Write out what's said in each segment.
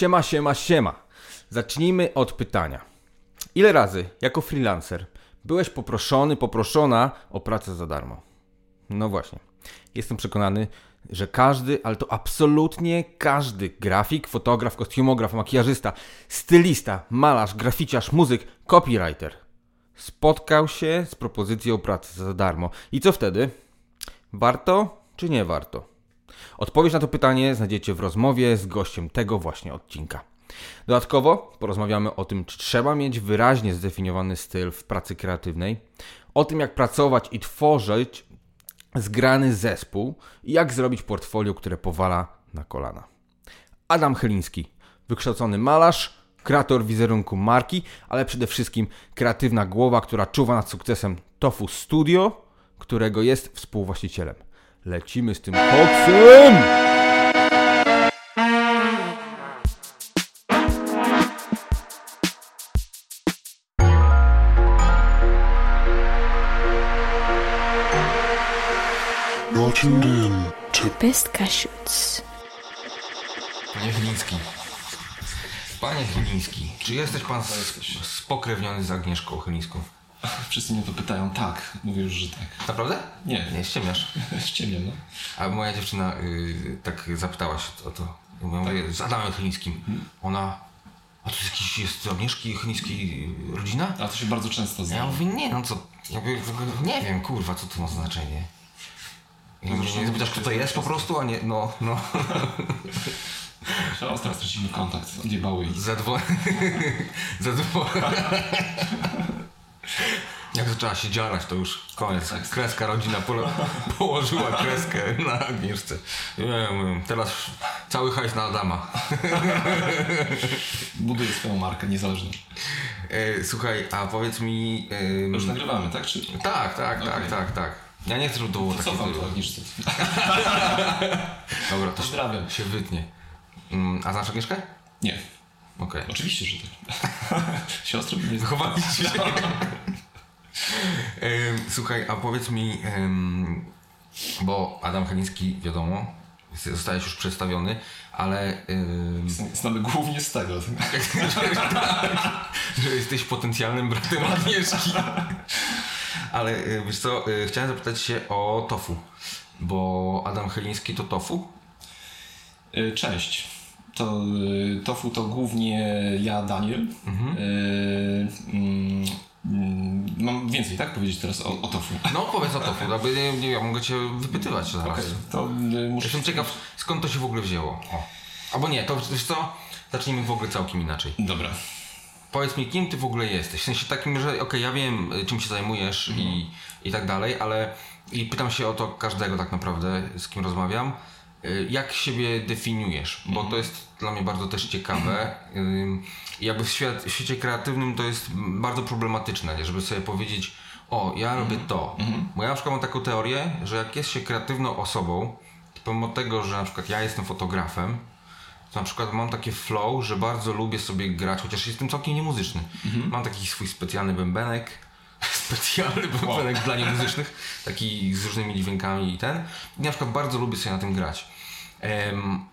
Siema, siema, siema. Zacznijmy od pytania. Ile razy jako freelancer byłeś poproszony, poproszona o pracę za darmo? No właśnie. Jestem przekonany, że każdy, ale to absolutnie każdy grafik, fotograf, kostiumograf, makijażysta, stylista, malarz, graficiarz, muzyk, copywriter spotkał się z propozycją pracy za darmo. I co wtedy? Warto czy nie warto? Odpowiedź na to pytanie znajdziecie w rozmowie z gościem tego właśnie odcinka. Dodatkowo porozmawiamy o tym, czy trzeba mieć wyraźnie zdefiniowany styl w pracy kreatywnej, o tym, jak pracować i tworzyć zgrany zespół i jak zrobić portfolio, które powala na kolana. Adam Chyliński, wykształcony malarz, kreator wizerunku marki, ale przede wszystkim kreatywna głowa, która czuwa nad sukcesem Tofu Studio, którego jest współwłaścicielem. Lecimy z tym koksem! You're tuned in to Best Cashews. Panie Chyliński. Panie Chyliński, czy jesteś pan spokrewniony z Agnieszką Chylińską? Wszyscy mnie to pytają, tak. Mówię już, że tak. Naprawdę? Nie. Nie, ściemiasz. Ściemniam, no. A moja dziewczyna y, tak zapytała się o to. Ja mówię, z Adamem Chylińskim. Ona, a to jakiś jest Agnieszki Chylińskiej rodzina? A to się bardzo często Ja zdarza. mówię, nie, no co, jakby nie wiem, kurwa, co to ma znaczenie. I mnie nie zapytasz, kto to jest po prostu, a nie, no, no. O, teraz tracimy kontakt. Odjebały ich. Zadwo... Zadwo... Jak zaczęła się dziarać, to już koniec. Kreska rodzina polo... położyła kreskę na Agnieszce. Teraz cały hajs na Adama. Buduję swoją markę niezależną. E, słuchaj, a powiedz mi... em, Już nagrywamy, tak? Czy... Tak, tak, tak, Okej. tak, tak. Ja nie chcę, żeby to było takie... Co tam to Agnieszce? Dobra, to się, Pozdrawiam. się wytnie. Mm, A znasz Agnieszkę? Nie. Okej. Oczywiście, że tak. Siostro mnie Chowaliście się. Em, Słuchaj, a powiedz mi, bo Adam Chyliński, wiadomo, zostałeś już przedstawiony, ale em, Znamy głównie z tego. że jesteś potencjalnym bratem Agnieszki. Ale e, wiesz co, e, chciałem zapytać się o tofu, bo Adam Chyliński to tofu? Y, Cześć. To y, tofu to głównie ja, Daniel. Y, mm, mm, mam więcej, tak? Powiedzieć teraz o, o tofu. No powiedz o tofu, jakby nie, nie, ja mogę cię wypytywać zaraz. Okej, to y, muszę... Jestem ciekaw, skąd to się w ogóle wzięło. O. Albo nie, to wiesz co, zacznijmy w ogóle całkiem inaczej. Dobra. Powiedz mi, kim ty w ogóle jesteś? W sensie takim, że okej, ja wiem, y, czym się zajmujesz i, i tak dalej, ale i pytam się o to każdego tak naprawdę, z kim rozmawiam. Y, Jak siebie definiujesz? Bo to jest dla mnie bardzo też ciekawe. I jakby w, świat, w świecie kreatywnym to jest bardzo problematyczne, nie? żeby sobie powiedzieć, o, ja robię to. Bo ja na przykład mam taką teorię, że jak jest się kreatywną osobą, to pomimo tego, że na przykład ja jestem fotografem, to na przykład mam takie flow, że bardzo lubię sobie grać, chociaż jestem całkiem niemuzyczny. Mam taki swój specjalny bębenek, specjalny bębenek dla niemuzycznych, taki z różnymi dźwiękami i ten. I na przykład bardzo lubię sobie na tym grać. Em,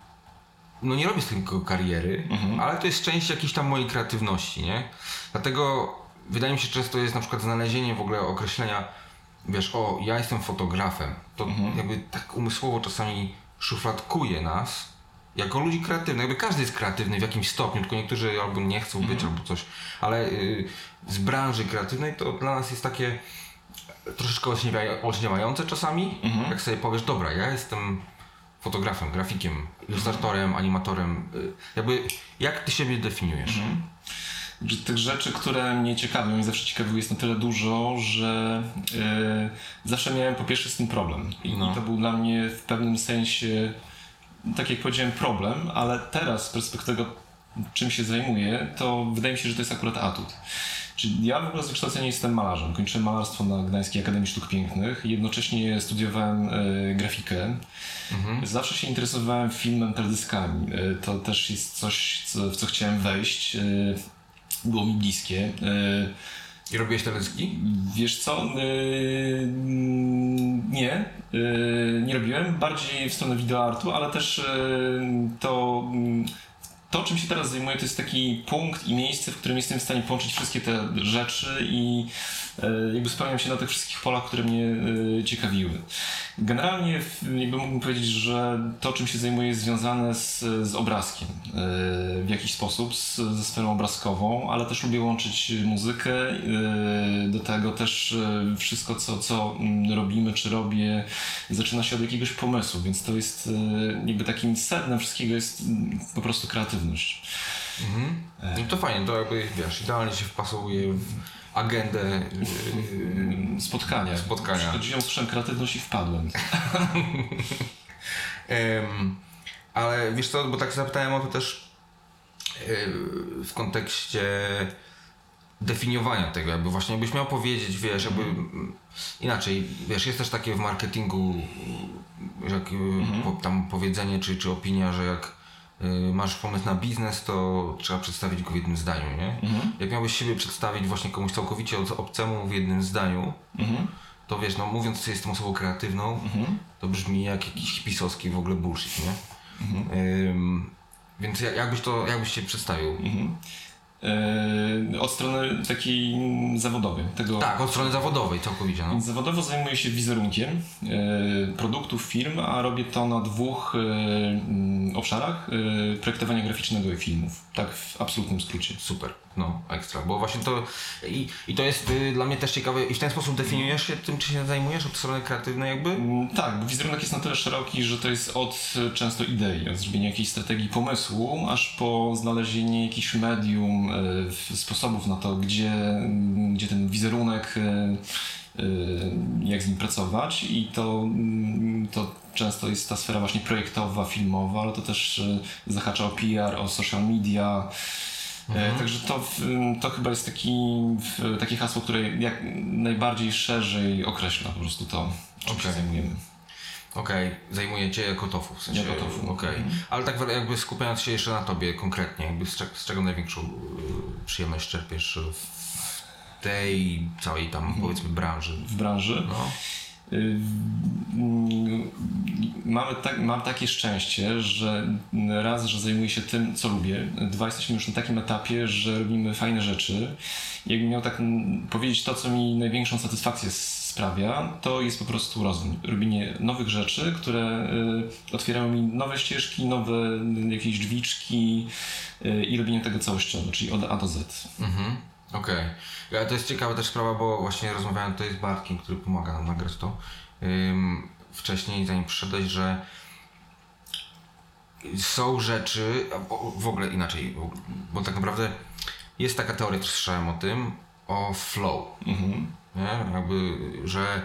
no nie robię z tego kariery, ale to jest część jakiejś tam mojej kreatywności, nie? Dlatego wydaje mi się często jest na przykład znalezienie w ogóle określenia, wiesz, o, ja jestem fotografem. To jakby tak umysłowo czasami szufladkuje nas jako ludzi kreatywnych. Jakby każdy jest kreatywny w jakimś stopniu, tylko niektórzy albo nie chcą być, albo coś. Ale y, z branży kreatywnej to dla nas jest takie troszeczkę olśniewające czasami, jak sobie powiesz, dobra, ja jestem fotografem, grafikiem, ilustratorem, animatorem. y, Jakby, jak ty siebie definiujesz? Że Tych rzeczy, które mnie ciekawią i zawsze ciekawiły jest na tyle dużo, że e, zawsze miałem po pierwsze z tym problem. I No. to był dla mnie w pewnym sensie, tak jak powiedziałem, problem, ale teraz z perspektywy tego, czym się zajmuję, to wydaje mi się, że to jest akurat atut. Czyli ja w ogóle z wykształcenia jestem malarzem. Kończyłem malarstwo na Gdańskiej Akademii Sztuk Pięknych. Jednocześnie studiowałem e, grafikę. Zawsze się interesowałem filmem, teledyskami. E, to też jest coś, co, w co chciałem wejść. E, było mi bliskie. E, I robiłeś teledyski? Wiesz co? Yy, nie, yy, nie robiłem. Bardziej w stronę wideoartu, ale też yy, to yy, to, czym się teraz zajmuję, to jest taki punkt i miejsce, w którym jestem w stanie połączyć wszystkie te rzeczy i e, jakby spełniam się na tych wszystkich polach, które mnie e, ciekawiły. Generalnie jakby mógłbym powiedzieć, że to, czym się zajmuję, jest związane z, z obrazkiem e, w jakiś sposób, z, ze sferą obrazkową, ale też lubię łączyć muzykę, do tego też wszystko, co, co mm, robimy, czy robię, zaczyna się od jakiegoś pomysłu, więc to jest jakby takim sednem wszystkiego jest mm, po prostu kreatywność. No to fajnie, to jakby wiesz, idealnie się wpasowuje w agendę. Yy, Spotkania. Spotkania. Przychodziłem, usłyszałem kreatywność i wpadłem. Em, ale wiesz co, bo tak zapytałem o to też yy, w kontekście definiowania tego, jakby właśnie jakbyś miał powiedzieć, wiesz, jakby mm, inaczej, wiesz, jest też takie w marketingu, jak, yy, po, tam powiedzenie czy, czy opinia, że jak masz pomysł na biznes, to trzeba przedstawić go w jednym zdaniu, nie? Jak miałbyś siebie przedstawić właśnie komuś całkowicie ob- obcemu w jednym zdaniu, to wiesz, no mówiąc, że jestem osobą kreatywną, to brzmi jak jakiś hipisowski w ogóle bullshit, nie? Ym, więc jak, jakbyś to, jakbyś się przedstawił? E, od strony takiej zawodowej. Tego, Tak, od strony zawodowej całkowicie, no. Więc zawodowo zajmuję się wizerunkiem e, produktów firm, a robię to na dwóch e, mm, obszarach projektowania graficznego i filmów. Tak w absolutnym skrócie. Super, no, ekstra, bo właśnie to i, i to jest y, dla mnie też ciekawe i w ten sposób definiujesz się tym, czy się zajmujesz od strony kreatywnej jakby? Mm, Tak, bo wizerunek jest na tyle szeroki, że to jest od e, często idei, od zrobienia jakiejś strategii pomysłu, aż po znalezienie jakichś medium, sposobów na to, gdzie, mm, gdzie ten wizerunek, e, e, jak z nim pracować i to, mm, to często jest ta sfera właśnie projektowa, filmowa, ale to też e, zahacza o PR, o social media, E, Także to, to chyba jest taki, takie hasło, które jak najbardziej szerzej określa po prostu to, czym się Okej. zajmujemy. Okej, zajmuję cię jako tofu, w sensie. Jako tofu. Okej, ale tak jakby skupiając się jeszcze na tobie konkretnie, jakby z, z czego największą y, przyjemność czerpiesz w tej całej tam powiedzmy branży? W branży No. y, mm, mamy tak, mam takie szczęście, że raz, że zajmuję się tym, co lubię, dwa, jesteśmy już na takim etapie, że robimy fajne rzeczy. Jakbym miał tak powiedzieć to, co mi największą satysfakcję sprawia, to jest po prostu rozwój. Robienie nowych rzeczy, które y, otwierają mi nowe ścieżki, nowe jakieś drzwiczki y, i robienie tego całościowo, czyli od A do Z. Mhm. Okej. Ja To jest ciekawa też sprawa, bo właśnie rozmawiałem tutaj z Bartkiem, który pomaga nam nagrać to. Wcześniej, zanim przyszedłeś, że są rzeczy, w ogóle inaczej, bo- tak naprawdę jest taka teoria, też słyszałem o tym, o flow. Nie? Jakby, że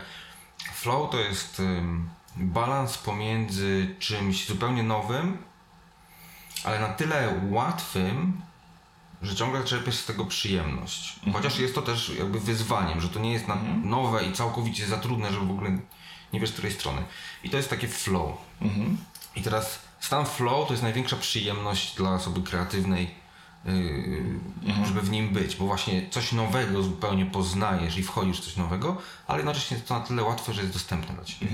flow to jest balans pomiędzy czymś zupełnie nowym, ale na tyle łatwym, że ciągle czerpiesz z tego przyjemność. Chociaż jest to też jakby wyzwaniem, że to nie jest na nowe i całkowicie za trudne, że w ogóle nie wiesz z której strony. I to jest takie flow. I teraz stan flow to jest największa przyjemność dla osoby kreatywnej, żeby w nim być, bo właśnie coś nowego zupełnie poznajesz i wchodzisz w coś nowego, ale jednocześnie to na tyle łatwe, że jest dostępne dla ciebie.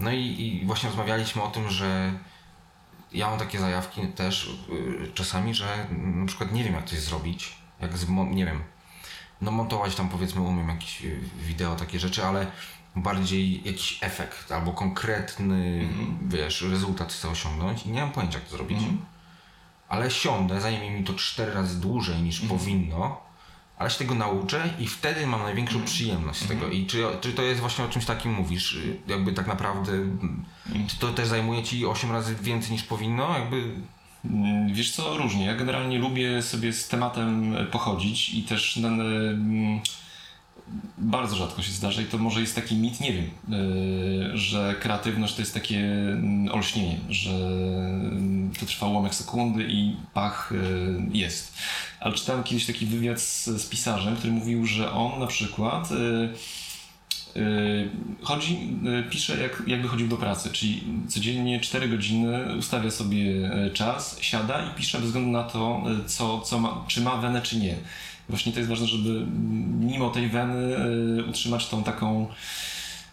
No i, i właśnie rozmawialiśmy o tym, że ja mam takie zajawki też yy, czasami, że na przykład nie wiem jak coś zrobić, jak zmo- nie wiem, no montować tam powiedzmy umiem jakieś wideo, takie rzeczy, ale bardziej jakiś efekt albo konkretny, wiesz, rezultat chcę osiągnąć i nie mam pojęcia jak to zrobić. Ale siądę, zajmie mi to cztery razy dłużej niż powinno, ale się tego nauczę i wtedy mam największą przyjemność z tego. I czy, czy to jest właśnie o czymś takim mówisz? Jakby tak naprawdę, czy to też zajmuje ci 8 razy więcej niż powinno? Jakby Wiesz co, różnie. Ja generalnie lubię sobie z tematem pochodzić i też mm, bardzo rzadko się zdarza i to może jest taki mit, nie wiem, e, że kreatywność to jest takie mm, olśnienie, że mm, to trwa ułamek sekundy i pach e, jest. Ale czytałem kiedyś taki wywiad z, z pisarzem, który mówił, że on na przykład e, chodzi, pisze jak, jakby chodził do pracy, czyli codziennie 4 godziny ustawia sobie czas, siada i pisze bez względu na to, co, co ma, czy ma wenę, czy nie. Właśnie to jest ważne, żeby mm, mimo tej weny yy, utrzymać tą taką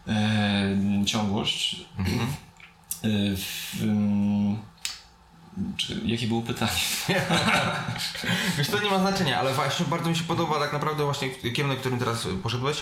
yy, ciągłość. Yy, w- ym, Czy, jakie było pytanie? Wiesz, to nie ma znaczenia, ale właśnie bardzo mi się podoba tak naprawdę właśnie kierunek, którym teraz poszedłeś,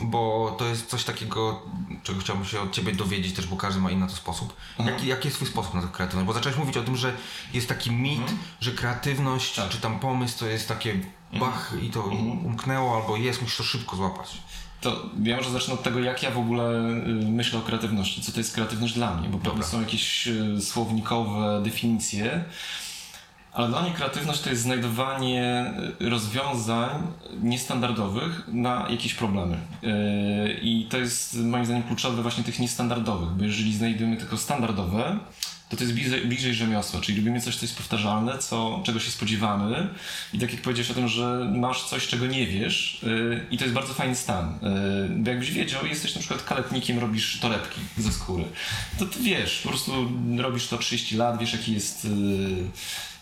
bo to jest coś takiego, czego chciałbym się od Ciebie dowiedzieć też, bo każdy ma inny na to sposób. Jaki, jaki jest Twój sposób na tę kreatywność? Bo zacząłeś mówić o tym, że jest taki mit, że kreatywność Tak. czy tam pomysł to jest takie bach i to umknęło albo jest, musisz to szybko złapać. To ja może zacznę od tego, jak ja w ogóle y, myślę o kreatywności. Co to jest kreatywność dla mnie? Bo pewnie są jakieś y, słownikowe definicje. Ale dla mnie kreatywność to jest znajdowanie y, rozwiązań niestandardowych na jakieś problemy. I to jest moim zdaniem kluczowe właśnie tych niestandardowych, bo jeżeli znajdujemy tylko standardowe, to to jest bliżej, bliżej rzemiosła, czyli lubimy coś, co jest powtarzalne, co, czego się spodziewamy. I tak jak powiedziałeś o tym, że masz coś, czego nie wiesz, yy, i to jest bardzo fajny stan. Yy, bo jakbyś wiedział, jesteś na przykład kaletnikiem, robisz torebki ze skóry, to ty wiesz, po prostu robisz to 30 lat, wiesz jaki jest. Yy,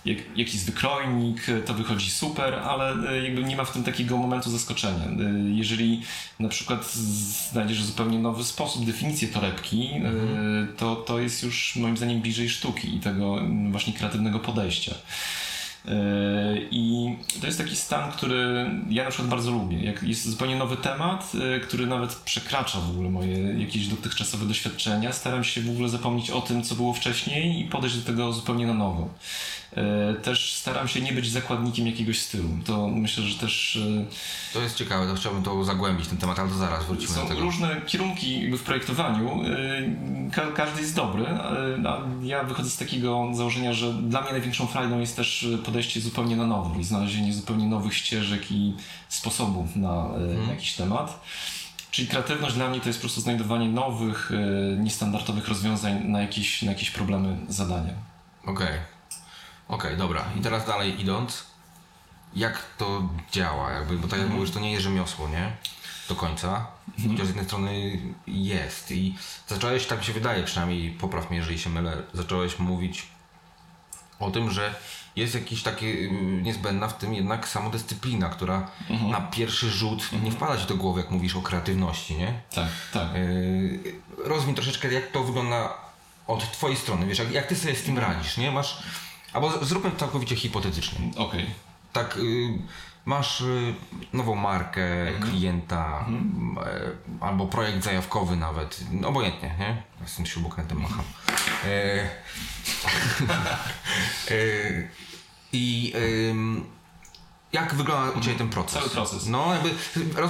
jak, jaki jest wykrojnik, to wychodzi super, ale y, jakby nie ma w tym takiego momentu zaskoczenia. Y, Jeżeli na przykład znajdziesz zupełnie nowy sposób, definicję torebki, y, to, to jest już moim zdaniem bliżej sztuki i tego mm, właśnie kreatywnego podejścia. I to jest taki stan, który ja na przykład bardzo lubię. Jak jest zupełnie nowy temat, który nawet przekracza w ogóle moje jakieś dotychczasowe doświadczenia, staram się w ogóle zapomnieć o tym, co było wcześniej i podejść do tego zupełnie na nowo. Yy, Też staram się nie być zakładnikiem jakiegoś stylu. To myślę, że też yy, To jest ciekawe, to chciałbym to zagłębić ten temat, ale to zaraz wrócimy do są tego. różne kierunki w projektowaniu. Yy, Ka- każdy jest dobry. a Ja wychodzę z takiego założenia, że dla mnie największą frajdą jest też podejście zupełnie na nowo i znalezienie zupełnie nowych ścieżek i sposobów na yy, jakiś temat. Czyli kreatywność dla mnie to jest po prostu znajdowanie nowych, niestandardowych rozwiązań na jakieś, na jakieś problemy, zadania. Okej. Okej, dobra. I teraz dalej idąc, jak to działa? Jakby, bo tak jak mówisz, to nie jest rzemiosło, nie? Do końca. Chociaż z jednej strony jest. I zacząłeś, tak mi się wydaje, przynajmniej popraw mnie, jeżeli się mylę, zacząłeś mówić o tym, że jest jakiś taki y, niezbędna w tym jednak samodyscyplina, która na pierwszy rzut nie wpada ci do głowy, jak mówisz o kreatywności, nie? Tak, tak. Yy, rozwin troszeczkę, jak to wygląda od twojej strony, wiesz, jak, jak ty sobie z tym radzisz, nie? Masz, albo zróbmy to całkowicie hipotetycznie. Okej. Tak, yy, masz yy, nową markę, klienta, yy, albo projekt zajawkowy nawet, obojętnie, nie? Ja z tym śrubokrętem macham. Yy, yy, I jak wygląda u Ciebie ten proces? Cały proces. No, jakby,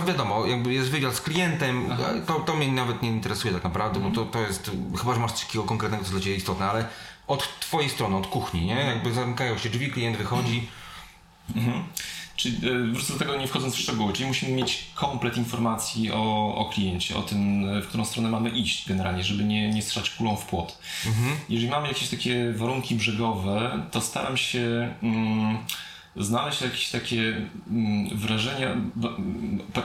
wiadomo, jakby jest wywiad z klientem, to, to mnie nawet nie interesuje tak naprawdę, bo to, to jest, chyba, że masz coś takiego konkretnego, co dla Ciebie istotne, ale od Twojej strony, od kuchni, nie? Jakby zamykają się drzwi, klient wychodzi, Czyli e, wrócę do tego nie wchodząc w szczegóły, czyli musimy mieć komplet informacji o, o kliencie, o tym, e, w którą stronę mamy iść generalnie, żeby nie, nie strzelać kulą w płot. Jeżeli mamy jakieś takie warunki brzegowe, to staram się mm, znaleźć jakieś takie mm, wrażenia,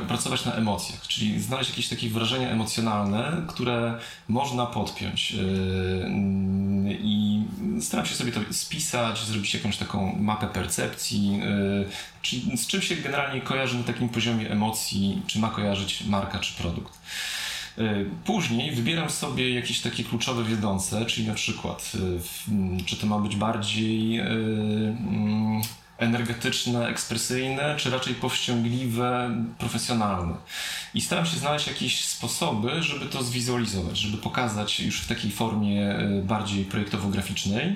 pracować na emocjach, czyli znaleźć jakieś takie wrażenia emocjonalne, które można podpiąć. Yy, mm, I staram się sobie to spisać, zrobić jakąś taką mapę percepcji, yy, czyli z czym się generalnie kojarzy na takim poziomie emocji, czy ma kojarzyć marka, czy produkt. Y, Później wybieram sobie jakieś takie kluczowe wiodące, czyli na przykład, czy to ma być bardziej energetyczne, ekspresyjne, czy raczej powściągliwe, profesjonalne. I staram się znaleźć jakieś sposoby, żeby to zwizualizować, żeby pokazać już w takiej formie y, bardziej projektowo-graficznej.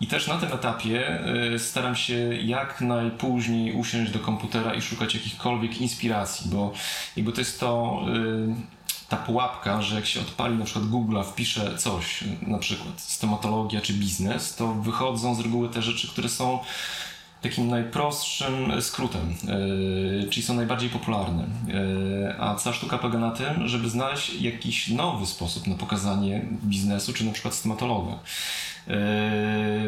I też na tym etapie y, staram się jak najpóźniej usiąść do komputera i szukać jakichkolwiek inspiracji, bo jakby to jest to y, ta pułapka, że jak się odpali na przykład Google'a, wpisze coś, na przykład stomatologia czy biznes, to wychodzą z reguły te rzeczy, które są takim najprostszym skrótem, yy, czyli są najbardziej popularne. Yy, a cała sztuka polega na tym, żeby znaleźć jakiś nowy sposób na pokazanie biznesu, czy na przykład stomatologa. Yy,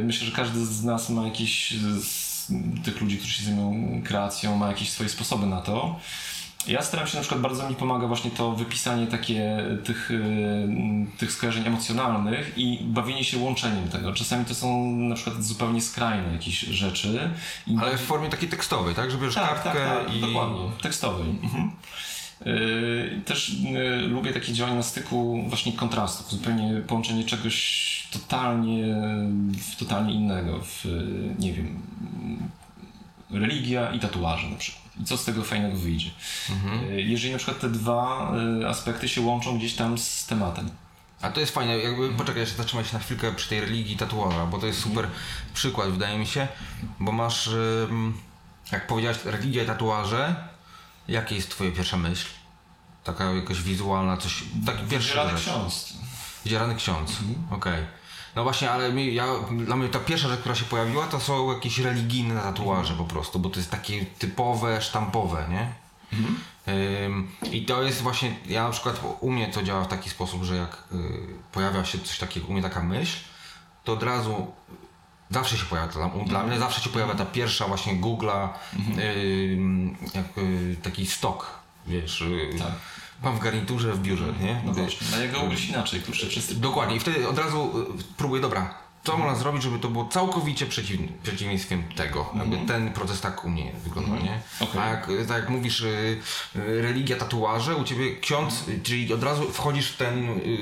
myślę, że każdy z nas ma jakieś z tych ludzi, którzy się zajmują kreacją, ma jakieś swoje sposoby na to. Ja staram się na przykład, bardzo mi pomaga właśnie to wypisanie takie tych, yy, tych skojarzeń emocjonalnych i bawienie się łączeniem tego. Czasami to są na przykład zupełnie skrajne jakieś rzeczy. I ale w formie takiej tekstowej, tak? Żeby tak, kartkę tak, tak, i... dokładnie, tekstowej. Mhm. Yy, Też yy, lubię takie działania na styku właśnie kontrastów, zupełnie połączenie czegoś totalnie, w totalnie innego, w, nie wiem, religia i tatuaże na przykład. I co z tego fajnego wyjdzie? Y, Jeżeli na przykład te dwa y, aspekty się łączą gdzieś tam z tematem. A to jest fajne, jakby poczekaj, jeszcze zatrzymaj się na chwilkę przy tej religii tatuaża, bo to jest super przykład, wydaje mi się, bo masz, jak powiedziałeś, religia i tatuaże, jakie jest twoja pierwsza myśl? Taka jakoś wizualna, coś, taki pierwszy rzecz. ksiądz. Dzierany ksiądz, okej. No właśnie, ale mi, ja, dla mnie ta pierwsza rzecz, która się pojawiła, to są jakieś religijne tatuaże po prostu, bo to jest takie typowe, sztampowe, nie? Ym, I to jest właśnie, ja na przykład u mnie to działa w taki sposób, że jak y, pojawia się coś takiego, u mnie taka myśl, to od razu zawsze się pojawia, dla, dla mnie zawsze się pojawia ta pierwsza właśnie Google'a, jak, y, taki stok, wiesz, y, Tak. Mam w garniturze w biurze, nie? No właśnie, a jak go ugryźć inaczej, kurczę, przez Dokładnie, i wtedy od razu y, próbuję, dobra, co można zrobić, żeby to było całkowicie przeciwnie, przeciwieństwem tego. Jakby ten proces tak u mnie wygląda, nie? Okej. A jak, tak jak mówisz, y, y, religia, tatuaże, u ciebie ksiądz, y, czyli od razu wchodzisz w ten y,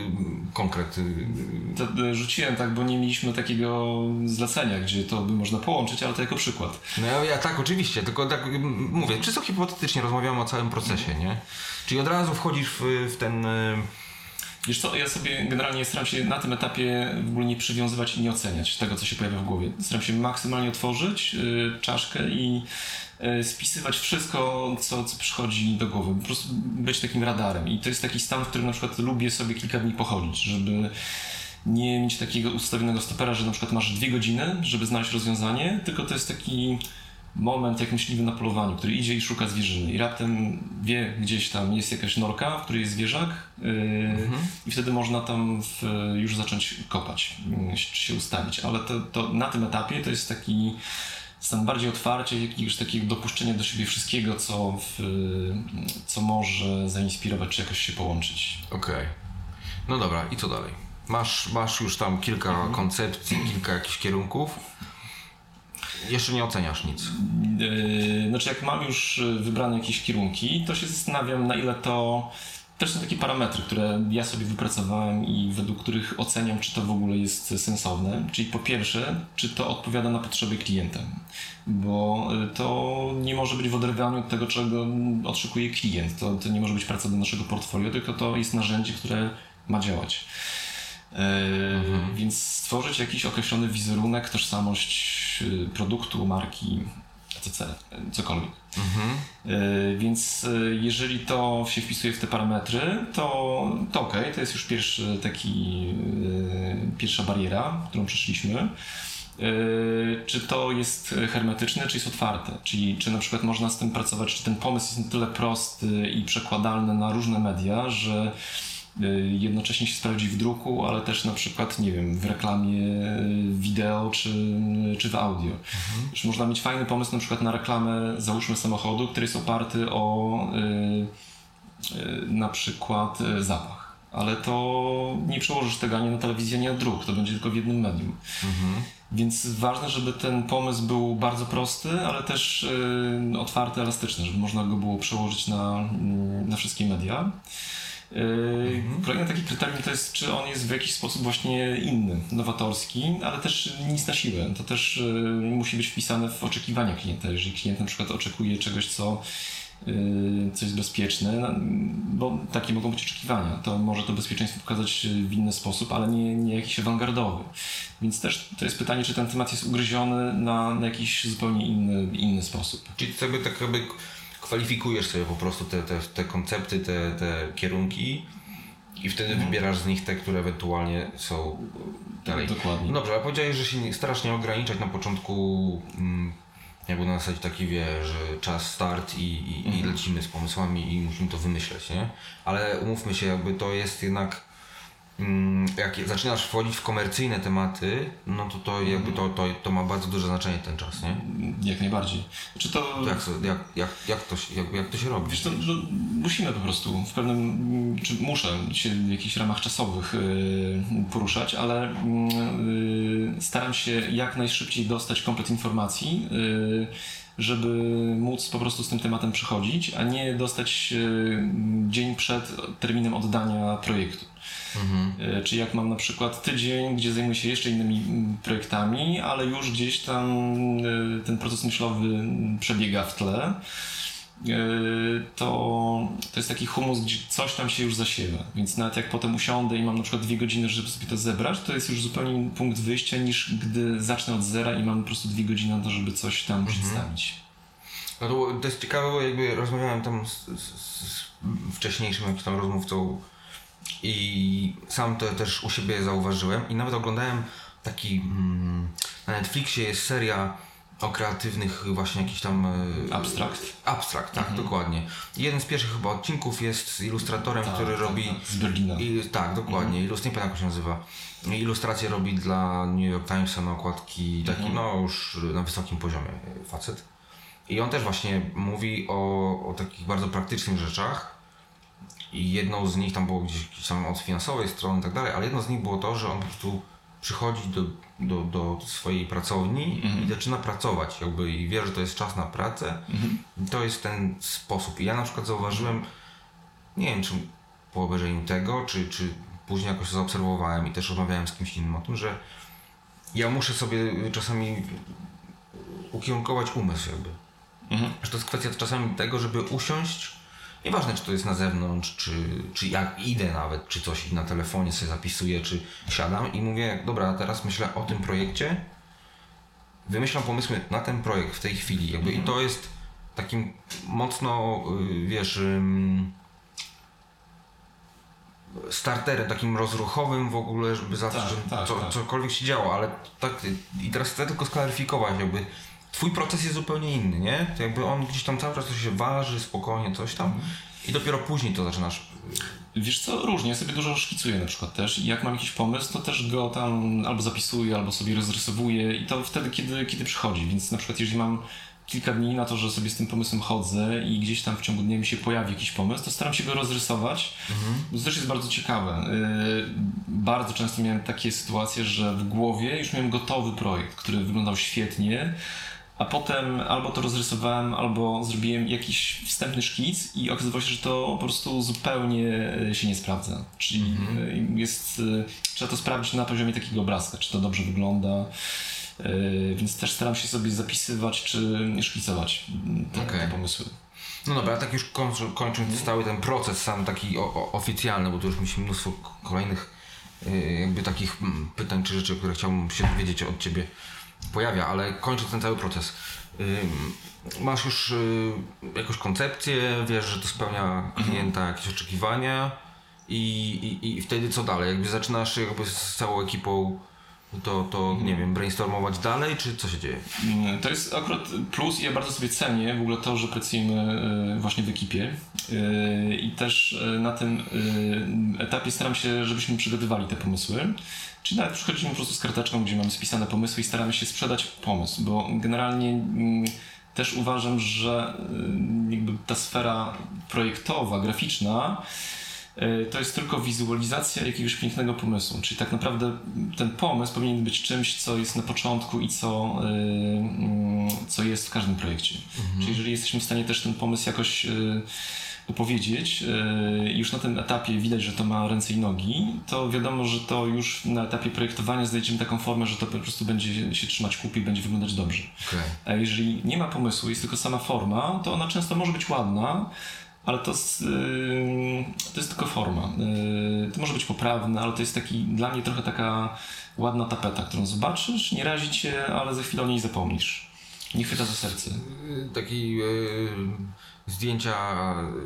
konkret. To rzuciłem tak, bo nie mieliśmy takiego zlecenia, gdzie to by można połączyć, ale to jako przykład. no ja, tak, oczywiście, tylko tak mówię, czysto hipotetycznie rozmawiamy o całym procesie, nie? Czyli od razu wchodzisz w, w ten... Wiesz co, ja sobie generalnie staram się na tym etapie w ogóle nie przywiązywać i nie oceniać tego, co się pojawia w głowie. Staram się maksymalnie otworzyć y, czaszkę i y, spisywać wszystko, co, co przychodzi do głowy. Po prostu być takim radarem. I to jest taki stan, w którym na przykład lubię sobie kilka dni pochodzić, żeby nie mieć takiego ustawionego stopera, że na przykład masz dwie godziny, żeby znaleźć rozwiązanie, tylko to jest taki moment jak myśliwy na polowaniu, który idzie i szuka zwierzyny i raptem wie gdzieś tam jest jakaś norka, w której jest zwierzak yy, i wtedy można tam w, już zacząć kopać, yy, się ustawić, ale to, to na tym etapie to jest taki stan bardziej otwarcia, jakiegoś takiego dopuszczenia do siebie wszystkiego, co, w, co może zainspirować, czy jakoś się połączyć. Okej. No dobra, i co dalej? Masz, masz już tam kilka koncepcji, kilka jakichś kierunków. Jeszcze nie oceniasz nic. Yy, Znaczy, jak mam już yy, wybrane jakieś kierunki, to się zastanawiam, na ile to. Też są takie parametry, które ja sobie wypracowałem i według których oceniam, czy to w ogóle jest sensowne. Czyli po pierwsze, czy to odpowiada na potrzeby klienta, bo yy, to nie może być w oderwaniu od tego, czego oczekuje klient. To, to nie może być praca do naszego portfolio, tylko to jest narzędzie, które ma działać. Yy, Więc stworzyć jakiś określony wizerunek, tożsamość yy, produktu, marki, etc., cokolwiek. Yy, Więc yy, jeżeli to się wpisuje w te parametry, to, to ok, to jest już pierwszy taki, pierwsza bariera, którą przeszliśmy. Czy to jest hermetyczne, czy jest otwarte? Czyli czy na przykład można z tym pracować, czy ten pomysł jest na tyle prosty i przekładalny na różne media, że jednocześnie się sprawdzi w druku, ale też na przykład, nie wiem, w reklamie y, wideo czy, czy w audio. Już można mieć fajny pomysł na przykład na reklamę, załóżmy samochodu, który jest oparty o y, y, na przykład y, zapach. Ale to nie przełożysz tego ani na telewizję, ani na druk, to będzie tylko w jednym medium. Więc ważne, żeby ten pomysł był bardzo prosty, ale też y, otwarty, elastyczny, żeby można go było przełożyć na, mm, na wszystkie media. Y, Kolejne takie kryterium to jest, czy on jest w jakiś sposób właśnie inny, nowatorski, ale też nic na siłę. To też y, musi być wpisane w oczekiwania klienta. Jeżeli klient na przykład oczekuje czegoś, co y, co jest bezpieczne, no, bo takie mogą być oczekiwania. To może to bezpieczeństwo pokazać w inny sposób, ale nie, nie jakiś awangardowy. Więc też to jest pytanie, czy ten temat jest ugryziony na, na jakiś zupełnie inny, inny sposób. Czyli sobie tak jakby kwalifikujesz sobie po prostu te, te, te koncepty, te, te kierunki i wtedy wybierasz z nich te, które ewentualnie są dalej. Dokładnie. No dobrze, a powiedziałeś, że się nie- starasz nie ograniczać na początku mm, jakby na zasadzie taki wie, że czas start i, i, i lecimy z pomysłami i musimy to wymyśleć, nie? Ale umówmy się, jakby to jest jednak jak zaczynasz wchodzić w komercyjne tematy, no to to jakby to, to, to ma bardzo duże znaczenie ten czas, nie? Jak najbardziej. Czy to... To jak, jak, jak, jak, to, się- jak, jak to się robi? Wiesz, to, że musimy po prostu w pewnym, czy muszę się w jakichś ramach czasowych y, poruszać, ale y, staram się jak najszybciej dostać komplet informacji, y, żeby móc po prostu z tym tematem przychodzić, a nie dostać e, dzień przed terminem oddania projektu. E, Czyli jak mam na przykład tydzień, gdzie zajmuję się jeszcze innymi mm, projektami, ale już gdzieś tam e, ten proces myślowy przebiega w tle, to, to jest taki humus, gdzie coś tam się już zasiewa. Więc nawet jak potem usiądę i mam na przykład dwie godziny, żeby sobie to zebrać, to jest już zupełnie inny punkt wyjścia niż gdy zacznę od zera i mam po prostu dwie godziny na to, żeby coś tam przedstawić. No to, to jest ciekawe, bo jakby rozmawiałem tam z, z, z wcześniejszym jakimś tam rozmówcą i sam to też u siebie zauważyłem i nawet oglądałem taki mm, na Netflixie jest seria o kreatywnych właśnie jakiś tam e, Abstrakt. Abstrakt, tak, dokładnie. Jeden z pierwszych chyba odcinków jest z ilustratorem, który robi Z Berlina. i, tak, dokładnie. Ilust, nie pamiętam jak się nazywa. Ilustracje robi dla New York Timesa na okładki, taki no już na wysokim poziomie e, facet. I on też właśnie mówi o, o takich bardzo praktycznych rzeczach. I jedną z nich tam było gdzieś, tam od finansowej strony i tak dalej, ale jedno z nich było to, że on po prostu przychodzi do, do, do swojej pracowni i zaczyna pracować jakby i wie, że to jest czas na pracę. I to jest ten sposób. I ja na przykład zauważyłem, nie wiem czy po obejrzeniu tego, czy, czy później jakoś to zaobserwowałem i też rozmawiałem z kimś innym o tym, że ja muszę sobie czasami ukierunkować umysł jakby. Że to jest kwestia czasami tego, żeby usiąść, nieważne czy to jest na zewnątrz, czy, czy jak idę nawet, czy coś na telefonie sobie zapisuję, czy siadam i mówię, dobra, teraz myślę o tym projekcie, wymyślam pomysły na ten projekt w tej chwili jakby i to jest takim mocno, y, wiesz, starterem, takim rozruchowym w ogóle, żeby zawsze, Tak, żeby tak, co, tak. cokolwiek się działo, ale tak, i teraz chcę tylko sklaryfikować jakby, twój proces jest zupełnie inny, nie? To jakby on gdzieś tam cały czas coś się waży, spokojnie, coś tam. I dopiero później to zaczynasz Wiesz co, różnie, ja sobie dużo szkicuję na przykład też. I jak mam jakiś pomysł, to też go tam albo zapisuję, albo sobie rozrysowuję. I to wtedy, kiedy, kiedy przychodzi, więc na przykład jeżeli mam kilka dni na to, że sobie z tym pomysłem chodzę i gdzieś tam w ciągu dnia mi się pojawi jakiś pomysł, to staram się go rozrysować, bo to też jest bardzo ciekawe. Yy, Bardzo często miałem takie sytuacje, że w głowie już miałem gotowy projekt, który wyglądał świetnie, a potem albo to rozrysowałem, albo zrobiłem jakiś wstępny szkic i okazało się, że to po prostu zupełnie e, się nie sprawdza. Czyli e, jest, e, trzeba to sprawdzić na poziomie takiego obrazka, czy to dobrze wygląda. Więc też staram się sobie zapisywać, czy szkicować mm, te, Okej. te pomysły. No dobra, a tak już kończę, kończąc cały ten proces sam taki o, o, oficjalny, bo tu już mi się mnóstwo kolejnych jakby takich mm, pytań czy rzeczy, które chciałbym się dowiedzieć od Ciebie pojawia, ale kończąc ten cały proces. y, masz już y, jakąś koncepcję, wiesz, że to spełnia klienta jakieś oczekiwania i, i, i wtedy co dalej? Jakby zaczynasz jakby z całą ekipą to, to nie wiem, brainstormować dalej, czy co się dzieje? To jest akurat plus i ja bardzo sobie cenię w ogóle to, że pracujemy e, właśnie w ekipie E, i też na tym etapie staram się, żebyśmy przygotowali te pomysły. Czyli nawet przychodzimy po prostu z karteczką, gdzie mamy spisane pomysły i staramy się sprzedać pomysł, bo generalnie mm, też uważam, że e, jakby ta sfera projektowa, graficzna E, to jest tylko wizualizacja jakiegoś pięknego pomysłu. Czyli tak naprawdę ten pomysł powinien być czymś, co jest na początku i co, e, mm, co jest w każdym projekcie. Czyli jeżeli jesteśmy w stanie też ten pomysł jakoś opowiedzieć e, już na tym etapie widać, że to ma ręce i nogi, to wiadomo, że to już na etapie projektowania znajdziemy taką formę, że to po prostu będzie się trzymać kupy i będzie wyglądać dobrze. Okej. A jeżeli nie ma pomysłu, jest tylko sama forma, to ona często może być ładna, ale to, yy, to jest tylko forma. Yy, To może być poprawne, ale to jest taki dla mnie trochę taka ładna tapeta, którą zobaczysz, nie razi cię, ale za chwilę o niej zapomnisz. Nie chwyta za serce. Y, Taki y, zdjęcia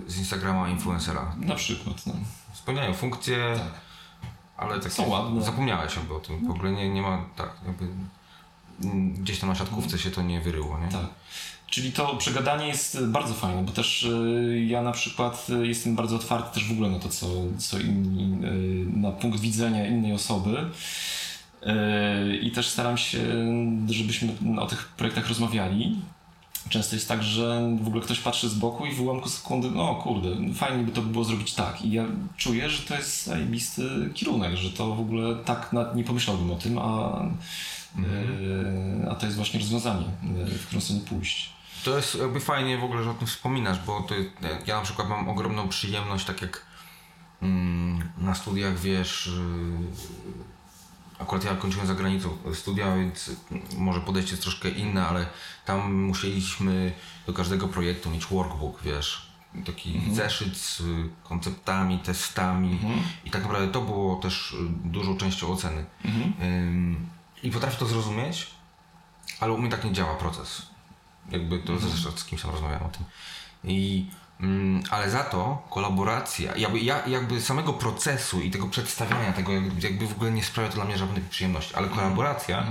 z Instagrama influencera. Na przykład. No. Spełniają funkcje, Tak. ale tak Są ładne. zapomniałeś jakby o tym. W ogóle nie, nie ma tak, jakby gdzieś tam na siatkówce się to nie wyryło, nie? Tak. Czyli to przegadanie jest bardzo fajne, bo też y, ja na przykład y, jestem bardzo otwarty też w ogóle na to, co, co inni, y, na punkt widzenia innej osoby. I też staram się, żebyśmy o tych projektach rozmawiali. Często jest tak, że w ogóle ktoś patrzy z boku i w ułamku sekundy, no kurde, fajnie by to było zrobić tak. I ja czuję, że to jest zajebisty kierunek, że to w ogóle tak nie pomyślałbym o tym, a, y, a to jest właśnie rozwiązanie, y, w którą stronę pójść. To jest jakby fajnie w ogóle, że o tym wspominasz, bo to, ja na przykład mam ogromną przyjemność, tak jak mm, na studiach, wiesz, akurat ja kończyłem za granicą studia, więc może podejście jest troszkę inne, ale tam musieliśmy do każdego projektu mieć workbook, wiesz, taki zeszyt z konceptami, testami i tak naprawdę to było też dużą częścią oceny. Ym, I potrafię to zrozumieć, ale u mnie tak nie działa proces. Jakby to zresztą z kimś tam rozmawiałem o tym. I, ale za to kolaboracja, jakby, ja, jakby samego procesu i tego przedstawiania tego, jakby, w ogóle nie sprawia to dla mnie żadnej przyjemności, ale kolaboracja,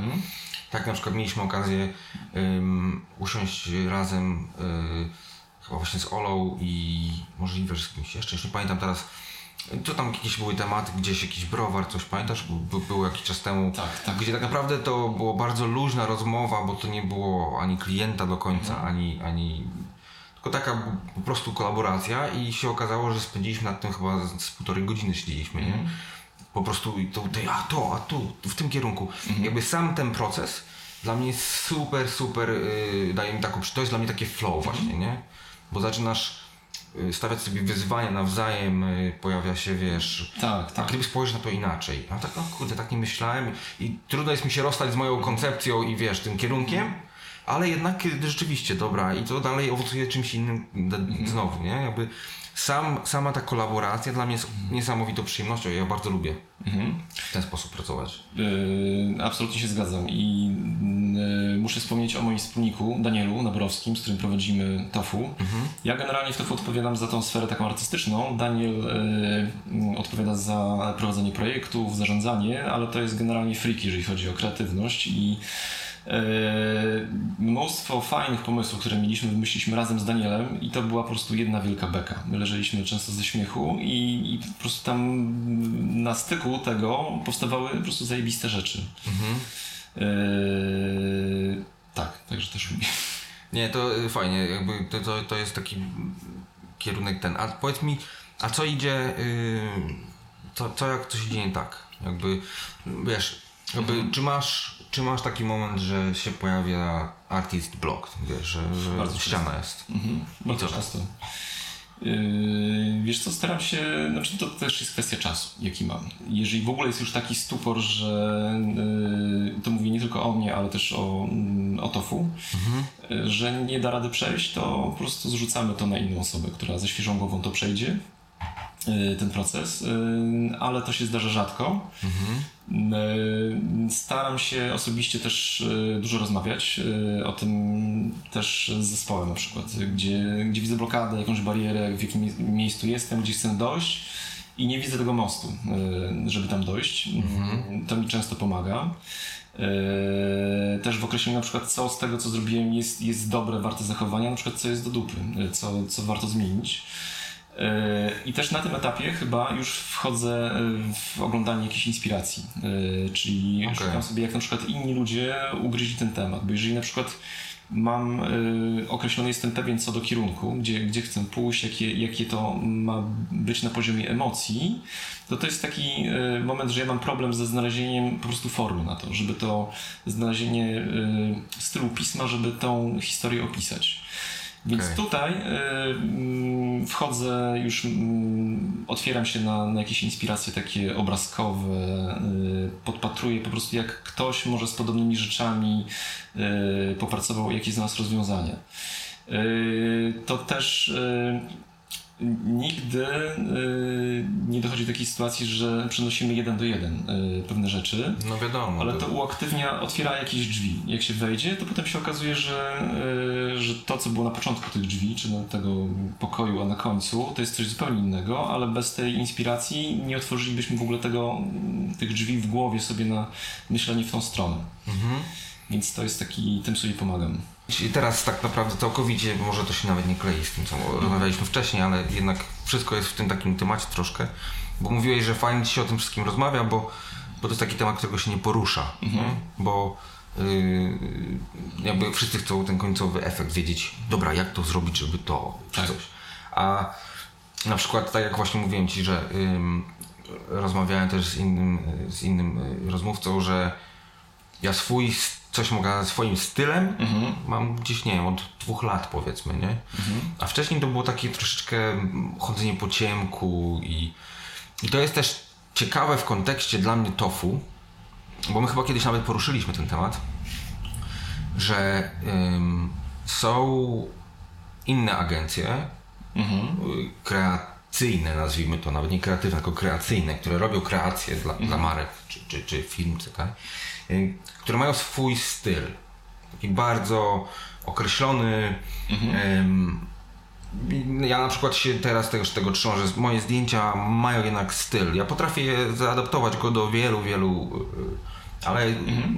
tak na przykład mieliśmy okazję ym, usiąść razem y, chyba właśnie z Olą i możliwe, że z kimś jeszcze, już nie pamiętam teraz, to tam jakieś były tematy, gdzieś jakiś browar, coś pamiętasz? Był, był jakiś czas temu, Tak, tak. gdzie tak naprawdę to było bardzo luźna rozmowa, bo to nie było ani klienta do końca, Mhm. ani, ani tylko taka po prostu kolaboracja i się okazało, że spędziliśmy nad tym chyba z, z półtorej godziny siedzieliśmy, nie? Mhm. Po prostu i to, a to, a tu, w tym kierunku. Mhm. Jakby sam ten proces dla mnie jest super, super, yy, daje mi taką, to jest dla mnie takie flow Mhm. właśnie, nie? Bo zaczynasz y, stawiać sobie wyzwania nawzajem, y, pojawia się, wiesz, Tak, a tak. gdyby spojrzeć na to inaczej, a tak, o kurde, tak nie myślałem i trudno jest mi się rozstać z moją koncepcją i wiesz, tym kierunkiem, ale jednak y, rzeczywiście, dobra, i to dalej owocuje czymś innym znowu, nie? Jakby sam, sama ta kolaboracja dla mnie jest niesamowitą przyjemnością, ja bardzo lubię w ten sposób pracować. Yy, absolutnie się zgadzam i yy, muszę wspomnieć o moim wspólniku Danielu Naborowskim, z którym prowadzimy TOFU. Ja generalnie w TOFU odpowiadam za tą sferę taką artystyczną. Daniel yy, odpowiada za prowadzenie projektów, zarządzanie, ale to jest generalnie freak, jeżeli chodzi o kreatywność i mnóstwo fajnych pomysłów, które mieliśmy, wymyśliliśmy razem z Danielem i to była po prostu jedna wielka beka. My leżeliśmy często ze śmiechu i, i po prostu tam na styku tego powstawały po prostu zajebiste rzeczy. Yy, tak, także też lubię. Nie, to y, fajnie, jakby to, to, to jest taki kierunek ten. A powiedz mi, a co idzie, y, co, co jak coś idzie nie tak? Jakby, wiesz, jakby, czy, masz, czy masz taki moment, że się pojawia artist block, wiesz, że, że Bardzo ściana jest? Bardzo co? często. Yy, wiesz co, staram się, znaczy to też jest kwestia czasu, jaki mam. Jeżeli w ogóle jest już taki stupor, że yy, to mówię nie tylko o mnie, ale też o, mm, o tofu, yy, że nie da rady przejść, to po prostu zrzucamy to na inną osobę, która ze świeżą głową to przejdzie, ten proces, yy, ale to się zdarza rzadko. Yy, Staram się osobiście też dużo rozmawiać o tym też z zespołem na przykład, gdzie, gdzie widzę blokadę, jakąś barierę, w jakim mie- miejscu jestem, gdzie chcę dojść i nie widzę tego mostu, żeby tam dojść. Yy, To mi często pomaga. Też w określeniu na przykład co z tego co zrobiłem jest, jest dobre, warte zachowania, na przykład co jest do dupy, co, co warto zmienić. I też na tym etapie chyba już wchodzę yy, w oglądanie jakichś inspiracji. Yy, Czyli Okej. szukam sobie, jak na przykład inni ludzie ugryźli ten temat. Bo jeżeli na przykład mam yy, określony, jestem pewien co do kierunku, gdzie, gdzie chcę pójść, jakie, jakie to ma być na poziomie emocji, to to jest taki moment, że ja mam problem ze znalezieniem po prostu formy na to, żeby to znalezienie stylu pisma, żeby tą historię opisać. Więc Okej. tutaj y, wchodzę, już mm, otwieram się na, na jakieś inspiracje takie obrazkowe, y, podpatruję po prostu jak ktoś może z podobnymi rzeczami y, popracował, jakie znalazł rozwiązania. Y, to też y, nigdy y, nie dochodzi do takiej sytuacji, że przenosimy jeden do jeden y, pewne rzeczy. No wiadomo. Ale to uaktywnia, otwiera jakieś drzwi. Jak się wejdzie, to potem się okazuje, że, yy, że to, co było na początku tych drzwi, czy na tego pokoju, a na końcu, to jest coś zupełnie innego, ale bez tej inspiracji nie otworzylibyśmy w ogóle tego, tych drzwi w głowie sobie na myślenie w tą stronę. Więc to jest taki, tym sobie pomagam. I teraz tak naprawdę całkowicie, może to się nawet nie klei z tym, co rozmawialiśmy wcześniej, ale jednak wszystko jest w tym takim temacie troszkę, bo mówiłeś, że fajnie się o tym wszystkim rozmawia, bo, bo to jest taki temat, którego się nie porusza, nie? bo yy, jakby wszyscy chcą ten końcowy efekt wiedzieć, dobra, jak to zrobić, żeby to, czy Tak. coś. A na przykład, tak jak właśnie mówiłem ci, że ym, rozmawiałem też z innym, z innym y, rozmówcą, że ja swój, coś mogę swoim stylem, mam gdzieś, nie wiem, od dwóch lat powiedzmy, nie? A wcześniej to było takie troszeczkę chodzenie po ciemku i, i to jest też ciekawe w kontekście dla mnie tofu, bo my chyba kiedyś nawet poruszyliśmy ten temat, że ym, są inne agencje y, kreacyjne, nazwijmy to, nawet nie kreatywne, tylko kreacyjne, które robią kreacje dla, dla marek czy, czy, czy firm, czy tak, które mają swój styl. Taki bardzo określony. ym, ja na przykład się teraz tego, tego trzymam, że moje zdjęcia mają jednak styl. Ja potrafię zaadaptować go do wielu, wielu, y, ale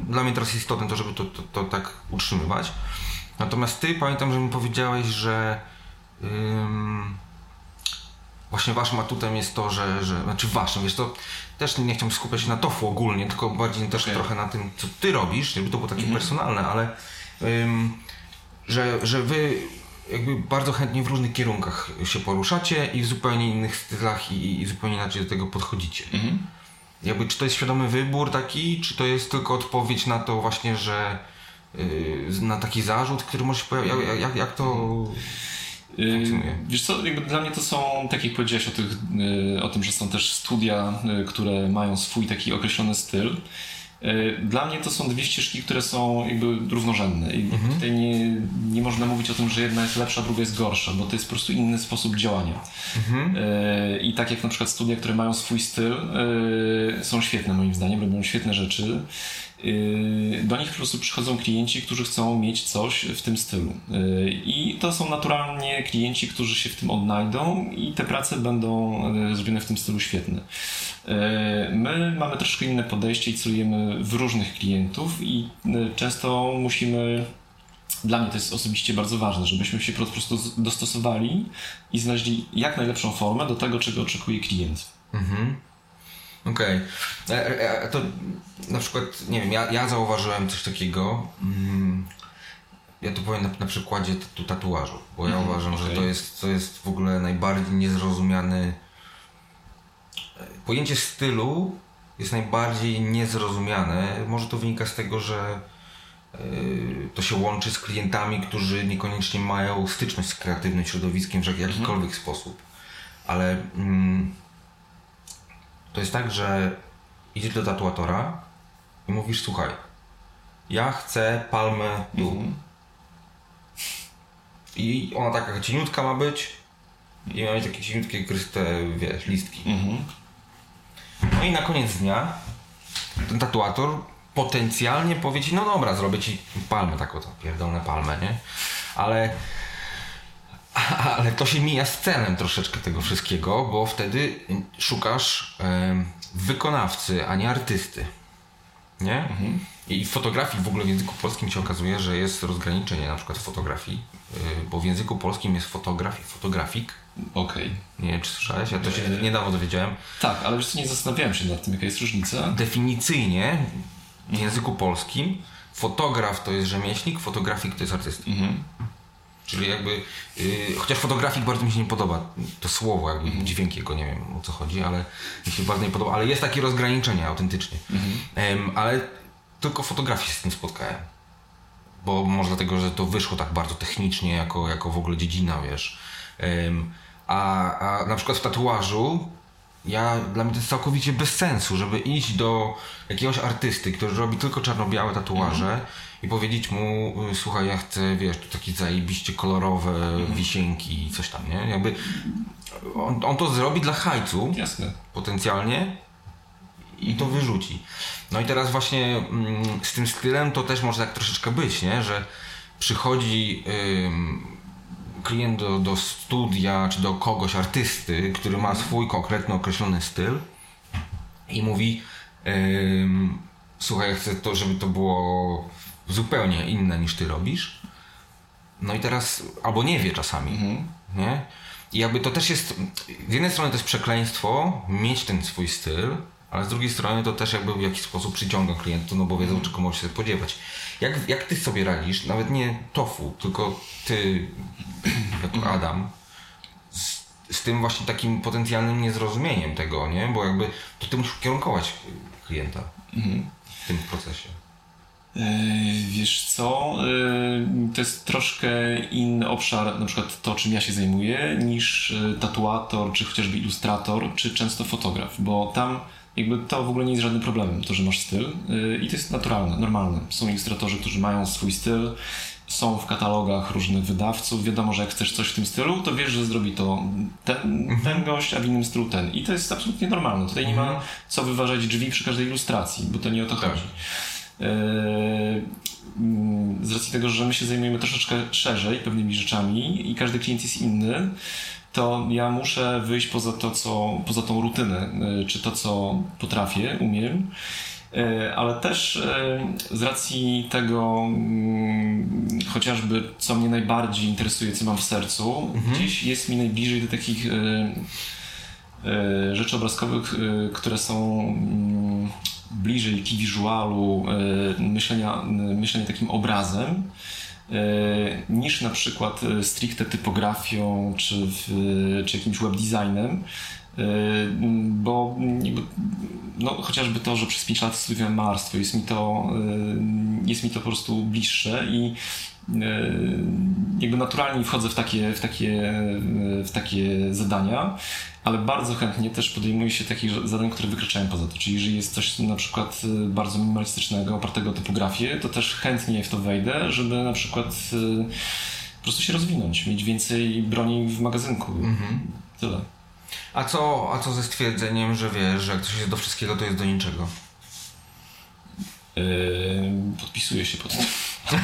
dla mnie teraz istotne to, żeby to, to, to tak utrzymywać. Natomiast ty pamiętam, że mi powiedziałeś, że ym, właśnie waszym atutem jest to, że, że znaczy waszym, wiesz, to też nie chciałbym skupiać się na tofu ogólnie, tylko bardziej też Okej. trochę na tym, co ty robisz, żeby to było takie personalne, ale ym, że, że wy jakby bardzo chętnie w różnych kierunkach się poruszacie i w zupełnie innych stylach i, i zupełnie inaczej do tego podchodzicie. Jakby, czy to jest świadomy wybór taki, czy to jest tylko odpowiedź na to właśnie, że yy, na taki zarzut, który może się pojawić? Jak, jak, jak to? Yy, Wiesz co, jakby dla mnie to są, tak jak powiedziałeś o, tych, yy, o tym, że są też studia, yy, które mają swój taki określony styl. Dla mnie to są dwie ścieżki, które są jakby równorzędne i tutaj nie, nie można mówić o tym, że jedna jest lepsza, druga jest gorsza, bo to jest po prostu inny sposób działania. Yy, I tak jak na przykład studia, które mają swój styl, są świetne moim zdaniem, robią świetne rzeczy. Yy, Do nich po prostu przychodzą klienci, którzy chcą mieć coś w tym stylu. Yy, I to są naturalnie klienci, którzy się w tym odnajdą i te prace będą yy, zrobione w tym stylu świetne. My mamy troszkę inne podejście i celujemy w różnych klientów i często musimy dla mnie to jest osobiście bardzo ważne, żebyśmy się po prostu dostosowali i znaleźli jak najlepszą formę do tego, czego oczekuje klient. Okej. E, e, e, To na przykład, nie wiem, ja, ja zauważyłem coś takiego. Mm, Ja to powiem na, na przykładzie tu tatuażu, bo ja uważam, że okej. to jest, to jest w ogóle najbardziej niezrozumiany. Pojęcie stylu jest najbardziej niezrozumiane. Może to wynika z tego, że e, to się łączy z klientami, którzy niekoniecznie mają styczność z kreatywnym środowiskiem w jak- jakikolwiek sposób. Ale mm, to jest tak, że idziesz do tatuatora i mówisz, słuchaj, ja chcę palmę tu. I ona taka cieniutka ma być i ma mieć takie cieniutkie, kryste, wiesz, listki. No i na koniec dnia ten tatuator potencjalnie powie ci, no dobra, zrobię ci palmę, taką to pierdolę palmę, nie? Ale ale to się mija z celem troszeczkę tego wszystkiego, bo wtedy szukasz wykonawcy, a nie artysty. Nie? I w fotografii w ogóle w języku polskim się okazuje, że jest rozgraniczenie na przykład w fotografii, y, bo w języku polskim jest fotograf i fotografik. Okej. Nie wiem, czy słyszałeś? Ja to się niedawno dowiedziałem. Tak, ale co, nie zastanawiałem się nad tym, jaka jest różnica. Definicyjnie w języku polskim fotograf to jest rzemieślnik, fotografik to jest artysta. Czyli jakby, yy, chociaż fotografik bardzo mi się nie podoba, to słowo, jakby dźwięk jego, nie wiem o co chodzi, ale mi się bardzo nie podoba, ale jest takie rozgraniczenie autentycznie. Em, ale tylko fotografii się z tym spotkałem. Bo może dlatego, że to wyszło tak bardzo technicznie, jako, jako w ogóle dziedzina, wiesz. Em, a, a na przykład w tatuażu ja, dla mnie to jest całkowicie bez sensu, żeby iść do jakiegoś artysty, który robi tylko czarno-białe tatuaże i powiedzieć mu, y, słuchaj, ja chcę, wiesz, tu takie zajebiście kolorowe wisienki i coś tam, nie? Jakby on, on to zrobi dla hajcu Jasne. potencjalnie i to wyrzuci. No i teraz właśnie mm, z tym stylem to też może tak troszeczkę być, nie? Że przychodzi klient do, do studia czy do kogoś, artysty, który ma swój konkretny, określony styl i mówi ym, słuchaj, ja chcę to, żeby to było zupełnie inne niż ty robisz. No i teraz, albo nie wie czasami, nie? I jakby to też jest, z jednej strony to jest przekleństwo mieć ten swój styl, ale z drugiej strony to też jakby w jakiś sposób przyciąga klientów, no bo wiedzą, czego mogą się spodziewać. Jak, jak ty sobie radzisz, nawet nie tofu, tylko ty, jako Adam, z, z tym właśnie takim potencjalnym niezrozumieniem tego, nie? Bo jakby to ty musisz kierunkować klienta w tym procesie. Yy, Wiesz co, yy, to jest troszkę inny obszar, na przykład to, czym ja się zajmuję, niż yy, tatuator, czy chociażby ilustrator, czy często fotograf, bo tam jakby to w ogóle nie jest żadnym problemem, to, że masz styl i to jest naturalne, normalne. Są ilustratorzy, którzy mają swój styl, są w katalogach różnych wydawców, wiadomo, że jak chcesz coś w tym stylu, to wiesz, że zrobi to ten, ten gość, a w innym stylu ten. I to jest absolutnie normalne. Tutaj nie ma co wyważać drzwi przy każdej ilustracji, bo to nie o to Tak. chodzi. Yy, z racji tego, że my się zajmujemy troszeczkę szerzej pewnymi rzeczami i każdy klient jest inny, to ja muszę wyjść poza to, co, poza tą rutynę, yy, czy to, co potrafię, umiem. Yy, Ale też z racji tego, chociażby co mnie najbardziej interesuje, co mam w sercu, gdzieś jest mi najbliżej do takich rzeczy obrazkowych, które są mm, bliżej key visualu, yy, myślenia, yy, myślenia takim obrazem, yy, niż na przykład stricte typografią czy, w, czy jakimś webdesignem. Bo no, chociażby to, że przez 5 lat studiowałem malarstwo, jest mi to, jest mi to po prostu bliższe i jakby naturalnie wchodzę w takie, w takie, w takie zadania, ale bardzo chętnie też podejmuję się takich zadań, które wykraczają poza to. Czyli jeżeli jest coś na przykład yy, bardzo minimalistycznego, opartego o typografię, to też chętnie w to wejdę, żeby na przykład yy, po prostu się rozwinąć, mieć więcej broni w magazynku. Tyle. A co, a co ze stwierdzeniem, że wiesz, że jak coś jest do wszystkiego, to jest do niczego? Yy, podpisuję się pod tym.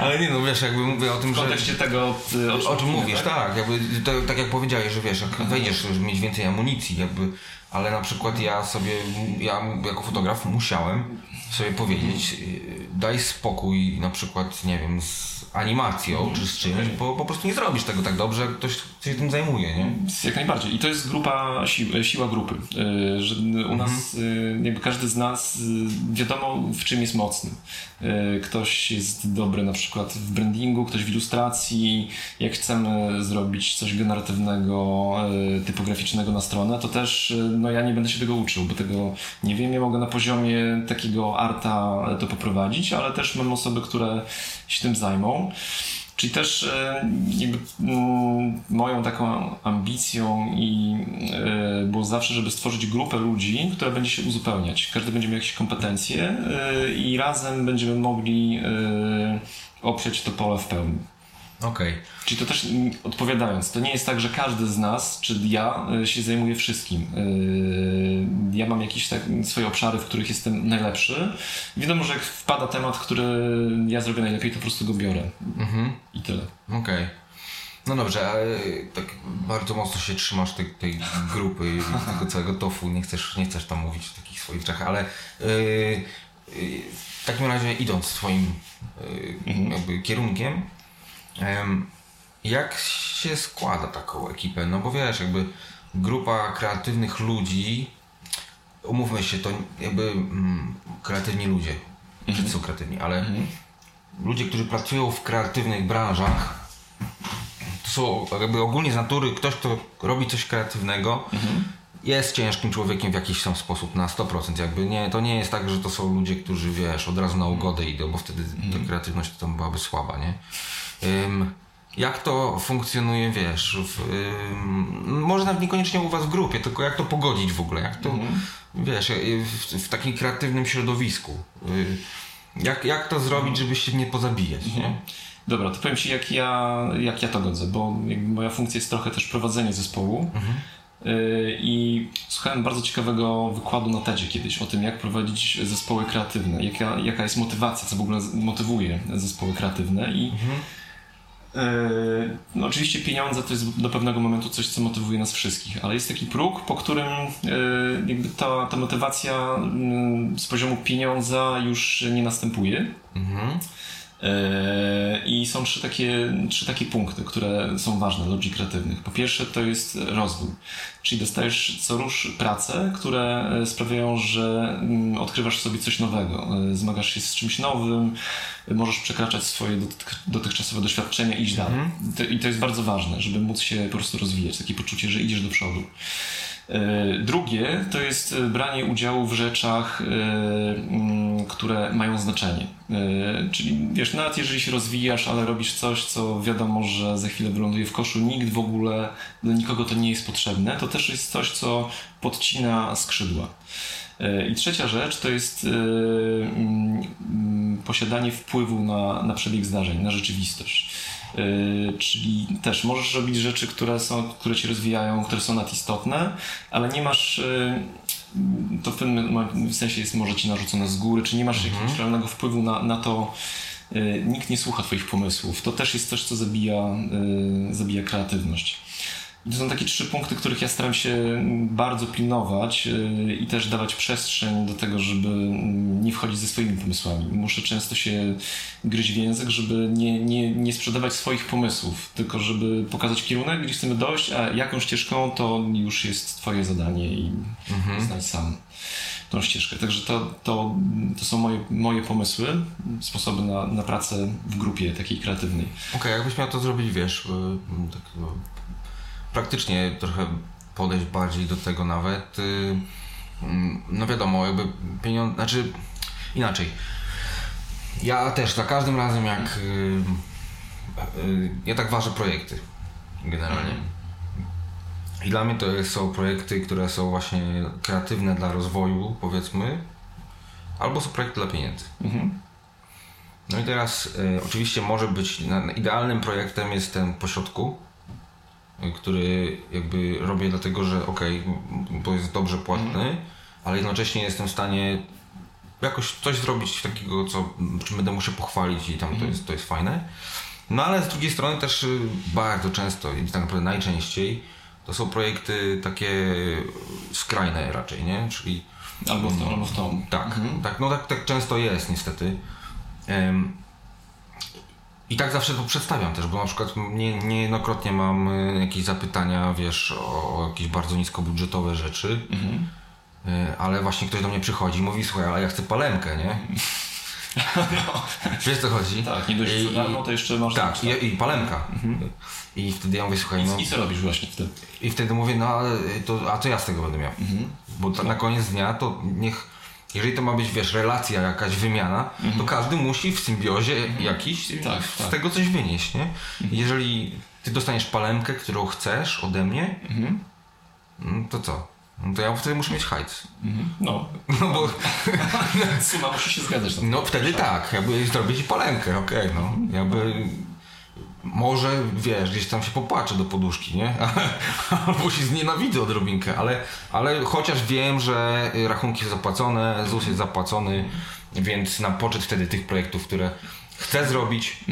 Ale nie no, wiesz, jakby mówię o tym, W że... kontekście tego, y, O czym mówisz, tak, jakby to, tak jak powiedziałeś, że wiesz, jak wejdziesz, żeby mieć więcej amunicji, jakby, ale na przykład ja sobie, ja jako fotograf musiałem sobie powiedzieć, yy, daj spokój na przykład, nie wiem, z animacją czy z czymś, bo po prostu nie zrobisz tego tak dobrze, jak ktoś się tym zajmuje, nie? Jak najbardziej. I to jest grupa, sił, siła grupy. Yy, Że u nas, yy, jakby każdy z nas yy, wiadomo w czym jest mocny. Ktoś jest dobry na przykład w brandingu, ktoś w ilustracji. Jak chcemy zrobić coś generatywnego, typograficznego na stronę, to też no ja nie będę się tego uczył, bo tego nie wiem. Ja mogę na poziomie takiego arta to poprowadzić, ale też mam osoby, które się tym zajmą. Czyli też e, jakby, mm, moją taką ambicją i e, było zawsze, żeby stworzyć grupę ludzi, która będzie się uzupełniać. Każdy będzie miał jakieś kompetencje e, i razem będziemy mogli oprzeć to pole w pełni. Okej. Czyli to też mm, odpowiadając, to nie jest tak, że każdy z nas, czy ja, e, się zajmuje wszystkim. E, Ja mam jakieś tak swoje obszary, w których jestem najlepszy. Wiadomo, że jak wpada temat, który ja zrobię najlepiej, to po prostu go biorę. Mhm. I tyle. Okej. No dobrze, ale tak bardzo mocno się trzymasz tej, tej grupy, tego całego tofu, nie chcesz, nie chcesz tam mówić o takich swoich rzeczach, ale yy, yy, w takim razie idąc swoim yy, jakby kierunkiem, em, jak się składa taką ekipę? No bo wiesz, jakby grupa kreatywnych ludzi, umówmy się, to jakby mm, kreatywni ludzie, wszyscy są kreatywni, ale ludzie, którzy pracują w kreatywnych branżach, to są jakby ogólnie z natury ktoś, kto robi coś kreatywnego, jest ciężkim człowiekiem w jakiś tam sposób na 100%. Jakby nie, to nie jest tak, że to są ludzie, którzy wiesz, od razu na ugodę idą, bo wtedy ta kreatywność to tam byłaby słaba, nie? Jak to funkcjonuje, wiesz, w, może nawet niekoniecznie u was w grupie, tylko jak to pogodzić w ogóle, jak to, wiesz, y, w, w takim kreatywnym środowisku. Y, jak, jak to zrobić, żeby się nie pozabijać, nie? Dobra, to powiem Ci, jak ja, jak ja to godzę, bo moja funkcja jest trochę też prowadzenie zespołu. Yy, I słuchałem bardzo ciekawego wykładu na TEDzie kiedyś o tym, jak prowadzić zespoły kreatywne, jaka, jaka jest motywacja, co w ogóle motywuje zespoły kreatywne. I yy, no oczywiście pieniądze to jest do pewnego momentu coś, co motywuje nas wszystkich, ale jest taki próg, po którym yy, jakby ta, ta motywacja yy, z poziomu pieniądza już nie następuje. Mhm. Eee, I są trzy takie, trzy takie punkty, które są ważne dla ludzi kreatywnych. Po pierwsze to jest rozwój, czyli dostajesz co rusz prace, które e, sprawiają, że mm, odkrywasz w sobie coś nowego, e, zmagasz się z czymś nowym, e, możesz przekraczać swoje dotychczasowe doświadczenia i iść dalej. To, I to jest bardzo ważne, żeby móc się po prostu rozwijać, takie poczucie, że idziesz do przodu. E, Drugie to jest e, branie udziału w rzeczach, e, mm, które mają znaczenie. Czyli wiesz, nawet jeżeli się rozwijasz, ale robisz coś, co wiadomo, że za chwilę wyląduje w koszu, nikt w ogóle, dla nikogo to nie jest potrzebne, to też jest coś, co podcina skrzydła. I trzecia rzecz to jest mm, mm, posiadanie wpływu na, na przebieg zdarzeń, na rzeczywistość. E, Czyli też możesz robić rzeczy, które, są, które ci rozwijają, które są nadistotne, ale nie masz. e, To w pewnym sensie jest może ci narzucone z góry, czy nie masz jakiegoś realnego wpływu na, na to. e, Nikt nie słucha Twoich pomysłów. To też jest coś, co zabija, zabija kreatywność. To są takie trzy punkty, których ja staram się bardzo pilnować yy, i też dawać przestrzeń do tego, żeby mm, nie wchodzić ze swoimi pomysłami. Muszę często się gryźć w język, żeby nie, nie, nie sprzedawać swoich pomysłów, tylko żeby pokazać kierunek, gdzie chcemy dojść, a jaką ścieżką to już jest twoje zadanie i znać sam tą ścieżkę. Także to, to, to są moje, moje pomysły, sposoby na, na pracę w grupie takiej kreatywnej. Okej, jakbyś miał to zrobić, wiesz, y, tak, no, praktycznie trochę podejść bardziej do tego nawet, y, mm, no wiadomo, jakby pieniądze, znaczy inaczej. Ja też za każdym razem jak y, y, ja tak ważę projekty generalnie. I dla mnie to są projekty, które są właśnie kreatywne dla rozwoju, powiedzmy, albo są projekty dla pieniędzy. No i teraz y, oczywiście może być na, idealnym projektem jest ten pośrodku, który jakby robię dlatego, że okej, m, bo jest dobrze płatny, ale jednocześnie jestem w stanie jakoś coś zrobić takiego, co, czym będę mu się pochwalić i tam to, jest, to jest fajne. No ale z drugiej strony też y, bardzo często i tak naprawdę najczęściej to są projekty takie skrajne raczej, nie? Czyli Albo w tą, albo w tą. tak, tak, no tak, tak często jest niestety. Em, I tak zawsze to przedstawiam też, bo na przykład nie, niejednokrotnie mam y, jakieś zapytania, wiesz, o, o jakieś bardzo niskobudżetowe rzeczy, y, ale właśnie ktoś do mnie przychodzi i mówi, słuchaj, ale ja chcę palemkę, nie? Wiesz co chodzi? Tak, nie dość, I- za darmo, to jeszcze masz... Tak, i, i palemka. I wtedy ja mówię, słuchaj, no... I co robisz właśnie wtedy? I wtedy mówię, no ale to, a co ja z tego będę miał? Bo to, na koniec dnia to niech, jeżeli to ma być, wiesz, relacja, jakaś wymiana, to każdy musi w symbiozie jakiś Tak, z tak. tego coś wynieść, nie? Jeżeli ty dostaniesz palemkę, którą chcesz ode mnie, no to co? No to ja wtedy muszę mieć hajs. No, No bo suma musi się zgadzać. no wtedy tak, jakby zrobię ci palemkę, okej, no. Jakby może, wiesz, gdzieś tam się popłaczę do poduszki, nie? Albo się znienawidzę odrobinkę, ale, ale chociaż wiem, że rachunki są zapłacone, ZUS jest zapłacony, więc na poczet wtedy tych projektów, które chcę zrobić,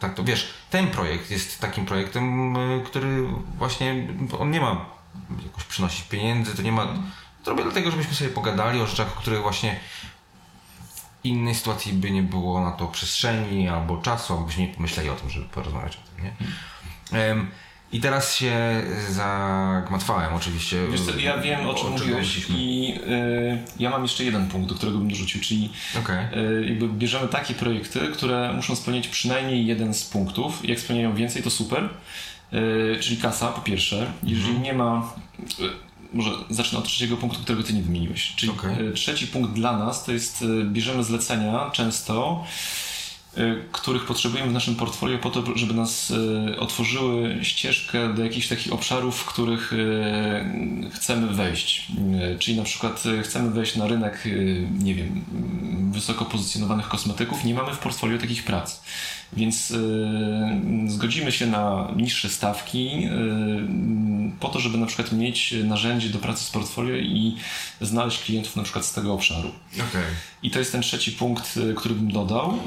tak to wiesz, ten projekt jest takim projektem, y, który właśnie, on nie ma jakoś przynosić pieniędzy, to nie ma, to robię dlatego, żebyśmy sobie pogadali o rzeczach, o których właśnie innej sytuacji by nie było na to przestrzeni albo czasu, albo byśmy nie pomyśleli o tym, żeby porozmawiać o tym, nie? Em, I teraz się zagmatwałem oczywiście. Wiesz co, ja wiem o czym mówiłeś mówiliśmy. i y, ja mam jeszcze jeden punkt, do którego bym dorzucił, czyli Okej. y, jakby bierzemy takie projekty, które muszą spełniać przynajmniej jeden z punktów. Jak spełniają więcej, to super. Y, czyli kasa, po pierwsze. Jeżeli nie ma... Może zacznę od trzeciego punktu, którego ty nie wymieniłeś. Czyli Okej. y, trzeci punkt dla nas to jest, y, bierzemy zlecenia często, których potrzebujemy w naszym portfolio po to, żeby nas y, otworzyły ścieżkę do jakichś takich obszarów, w których y, chcemy wejść. Y, Czyli na przykład y, chcemy wejść na rynek, y, nie wiem, y, wysoko pozycjonowanych kosmetyków, nie mamy w portfolio takich prac. Więc y, zgodzimy się na niższe stawki y, po to, żeby na przykład mieć narzędzie do pracy z portfolio i znaleźć klientów na przykład z tego obszaru. Okej. I to jest ten trzeci punkt, y, który bym dodał.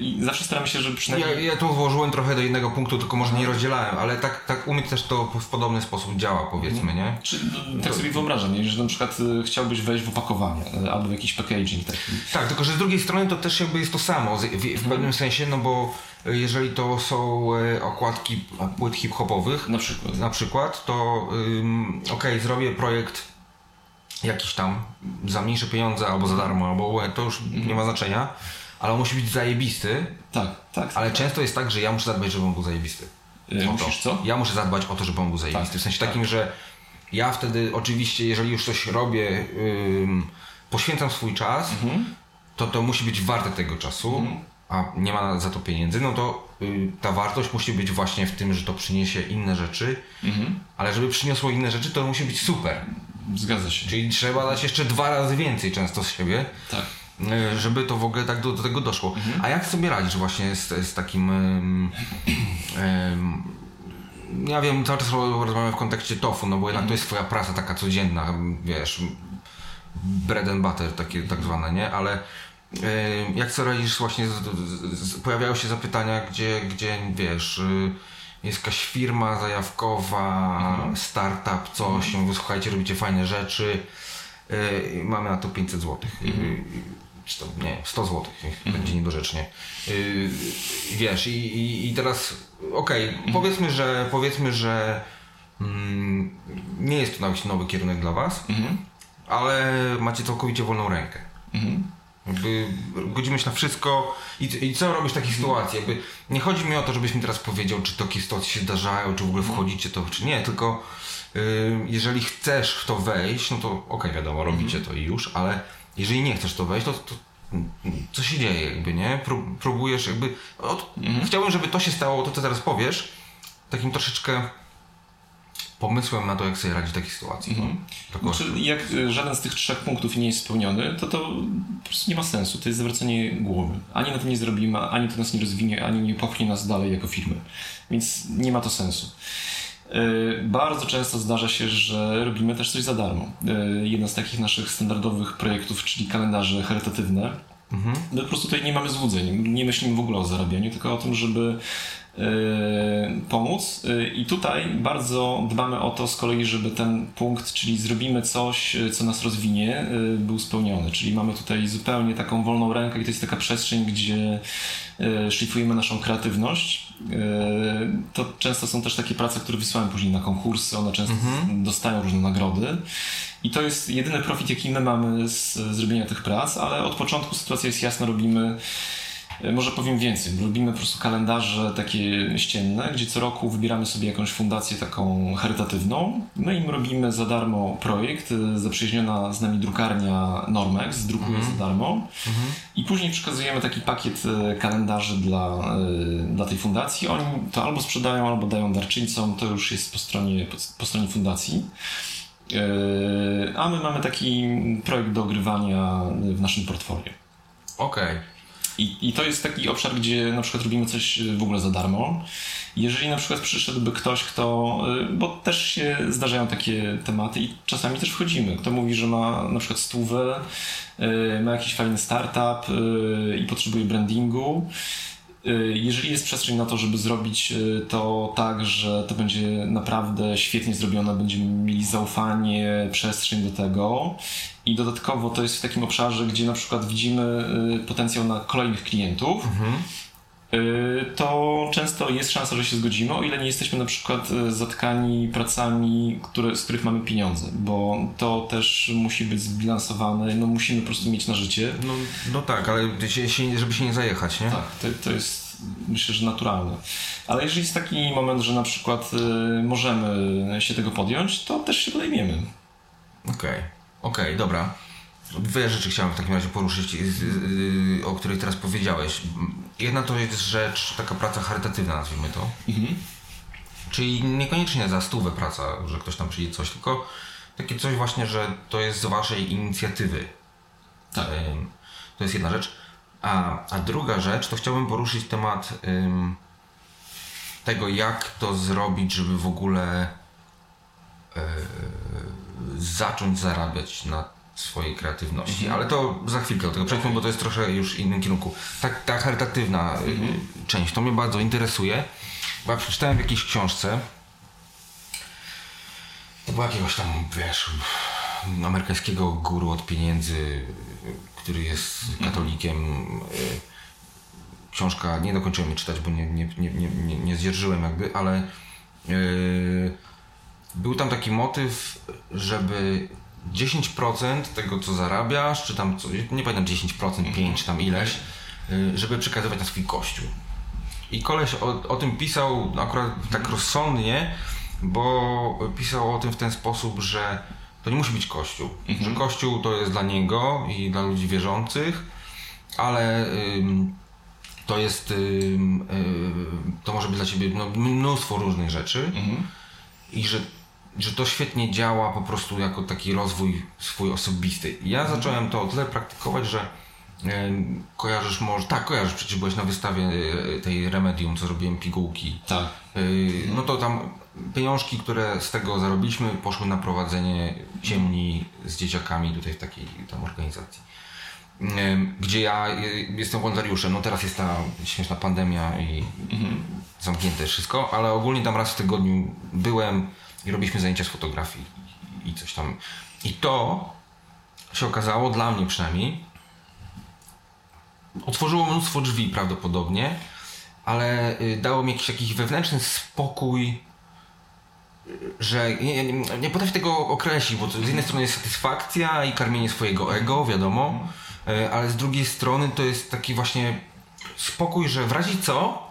I zawsze staramy się, żeby przynajmniej. Ja, ja tu włożyłem trochę do jednego punktu, tylko może nie rozdzielałem, ale tak, tak u mnie też to w podobny sposób działa, powiedzmy, nie? Czy, no, tak sobie wyobrażam, nie? że na przykład y, chciałbyś wejść w opakowanie y, albo w jakiś packaging taki. Tak, tylko że z drugiej strony to też jakby jest to samo, w, w pewnym sensie, no bo jeżeli to są okładki płyt hip-hopowych, Na przykład. na przykład, to ym, okej, zrobię projekt jakiś tam za mniejsze pieniądze, albo za darmo, albo to już nie ma znaczenia, ale on musi być zajebisty, Tak, tak. ale często jest tak, że ja muszę zadbać, żeby on był zajebisty. Y, to. musisz co? Ja muszę zadbać o to, żeby on był zajebisty. Tak, w sensie tak. takim, że Ja wtedy oczywiście, jeżeli już coś robię, poświęcam swój czas, to to musi być warte tego czasu, a nie ma za to pieniędzy, no to y, ta wartość musi być właśnie w tym, że to przyniesie inne rzeczy, ale żeby przyniosło inne rzeczy, to musi być super. Zgadza się. Czyli trzeba dać jeszcze dwa razy więcej często z siebie, Tak. Y, żeby to w ogóle tak do, do tego doszło. A jak sobie radzisz właśnie z, z takim... ym, ym, ja wiem, cały czas rozmawiam w kontekście tofu, no bo jednak to jest twoja praca taka codzienna, wiesz, bread and butter takie tak zwane, nie? Ale jak sobie radzisz właśnie, z, z, pojawiają się zapytania, gdzie, gdzie wiesz, y, jest jakaś firma zajawkowa, startup, coś, mm. słuchajcie, robicie fajne rzeczy, y, mamy na to 500 zł. Y, czy to, nie, 100 zł, niech będzie niedorzecznie. Yy, wiesz, i, i, i teraz, okej, powiedzmy, że powiedzmy, że mm, nie jest to jakiś nowy kierunek dla Was, ale macie całkowicie wolną rękę. Jakby godzimy się na wszystko i, i co robisz w takiej sytuacji? Jakby nie chodzi mi o to, żebyś mi teraz powiedział, czy takie sytuacje się zdarzają, czy w ogóle wchodzicie to, czy nie, tylko yy, jeżeli chcesz w to wejść, no to okej, wiadomo, robicie to i już, ale jeżeli nie chcesz to wejść, to, to co się dzieje jakby, nie? Pró- próbujesz jakby... Od, Chciałbym, żeby to się stało, to co teraz powiesz, takim troszeczkę pomysłem na to, jak sobie radzić w takiej sytuacji. No. Tylko- Znaczy, jak y, żaden z tych trzech punktów nie jest spełniony, to to po prostu nie ma sensu. To jest zawracanie głowy. Ani na to nie zrobimy, ani to nas nie rozwinie, ani nie popchnie nas dalej jako firmy. Więc nie ma to sensu. Y, Bardzo często zdarza się, że robimy też coś za darmo. Y, Jeden z takich naszych standardowych projektów, czyli kalendarze charytatywne. My po prostu tutaj nie mamy złudzeń. Nie myślimy w ogóle o zarabianiu, tylko o tym, żeby pomóc. Y, I tutaj bardzo dbamy o to z kolei, żeby ten punkt, czyli zrobimy coś, y, co nas rozwinie, y, był spełniony. Czyli mamy tutaj zupełnie taką wolną rękę i to jest taka przestrzeń, gdzie y, szlifujemy naszą kreatywność. Y, To często są też takie prace, które wysyłamy później na konkursy, one często dostają różne nagrody. I to jest jedyny profit, jaki my mamy z zrobienia tych prac, ale od początku sytuacja jest jasna, robimy Może powiem więcej. Robimy po prostu kalendarze takie ścienne, gdzie co roku wybieramy sobie jakąś fundację taką charytatywną. My im robimy za darmo projekt. e, Zaprzyjaźniona z nami drukarnia Normex drukuje za darmo. I później przekazujemy taki pakiet e, kalendarzy dla, e, dla tej fundacji. Oni to albo sprzedają, albo dają darczyńcom. To już jest po stronie, po, stronie fundacji. E, A my mamy taki projekt do ogrywania w naszym portfolio. Okej. I, I to jest taki obszar, gdzie na przykład robimy coś w ogóle za darmo. Jeżeli na przykład przyszedłby ktoś, kto. y, Bo też się zdarzają takie tematy i czasami też wchodzimy. Kto mówi, że ma na przykład stówę, y, ma jakiś fajny startup y, i potrzebuje brandingu. Y, Jeżeli jest przestrzeń na to, żeby zrobić y, to tak, że to będzie naprawdę świetnie zrobione, będziemy mieli zaufanie, przestrzeń do tego. I dodatkowo to jest w takim obszarze, gdzie na przykład widzimy y, potencjał na kolejnych klientów, y, to często jest szansa, że się zgodzimy, o ile nie jesteśmy na przykład y, zatkani pracami, które, z których mamy pieniądze, bo to też musi być zbilansowane, no musimy po prostu mieć na życie. No, no tak, ale żeby się nie zajechać, nie? Tak, to, to jest myślę, że naturalne. Ale jeżeli jest taki moment, że na przykład y, możemy się tego podjąć, to też się podejmiemy. Okej, okej, dobra. Dwie rzeczy chciałem w takim razie poruszyć, o której teraz powiedziałeś. Jedna to jest rzecz, taka praca charytatywna, nazwijmy to. Czyli niekoniecznie za stówę praca, że ktoś tam przyjdzie coś, tylko takie coś właśnie, że to jest z waszej inicjatywy. Tak. To jest jedna rzecz. A, a druga rzecz, to chciałbym poruszyć temat ym, tego, jak to zrobić, żeby w ogóle yy, zacząć zarabiać na swojej kreatywności. Ale to za chwilkę do tego przejdźmy, bo to jest trochę już w innym kierunku. Tak, ta charytatywna y, część, to mnie bardzo interesuje, bo ja przeczytałem w jakiejś książce, to była jakiegoś tam, wiesz, amerykańskiego guru od pieniędzy, który jest katolikiem. y, Książka, nie dokończyłem jej czytać, bo nie, nie, nie, nie, nie, nie zdzierżyłem jakby, ale yy, był tam taki motyw, żeby 10% tego, co zarabiasz, czy tam, co, nie pamiętam, 10%, 5 czy tam ileś, yy, żeby przekazywać na swój kościół. I koleś o, o tym pisał akurat tak rozsądnie, bo pisał o tym w ten sposób, że to nie musi być Kościół. Że Kościół to jest dla niego i dla ludzi wierzących, ale ym, to jest, ym, ym, to może być dla ciebie no, mnóstwo różnych rzeczy. I że, że to świetnie działa po prostu jako taki rozwój swój osobisty. I Ja zacząłem to o tyle praktykować, że ym, kojarzysz może, tak kojarzysz, przecież byłeś na wystawie y, tej Remedium, co robiłem pigułki. Tak. Yy, No to tam pieniążki, które z tego zarobiliśmy, poszły na prowadzenie ciemni z dzieciakami tutaj w takiej tam organizacji. Gdzie ja jestem wolontariuszem. No teraz jest ta śmieszna pandemia i zamknięte wszystko, ale ogólnie tam raz w tygodniu byłem i robiliśmy zajęcia z fotografii i coś tam. I to się okazało, dla mnie przynajmniej, otworzyło mnóstwo drzwi prawdopodobnie, ale y, dało mi jakiś taki wewnętrzny spokój, y, że nie, nie, nie potrafię tego określić, bo z jednej strony jest satysfakcja i karmienie swojego ego, wiadomo, y, ale z drugiej strony to jest taki właśnie spokój, że w razie co,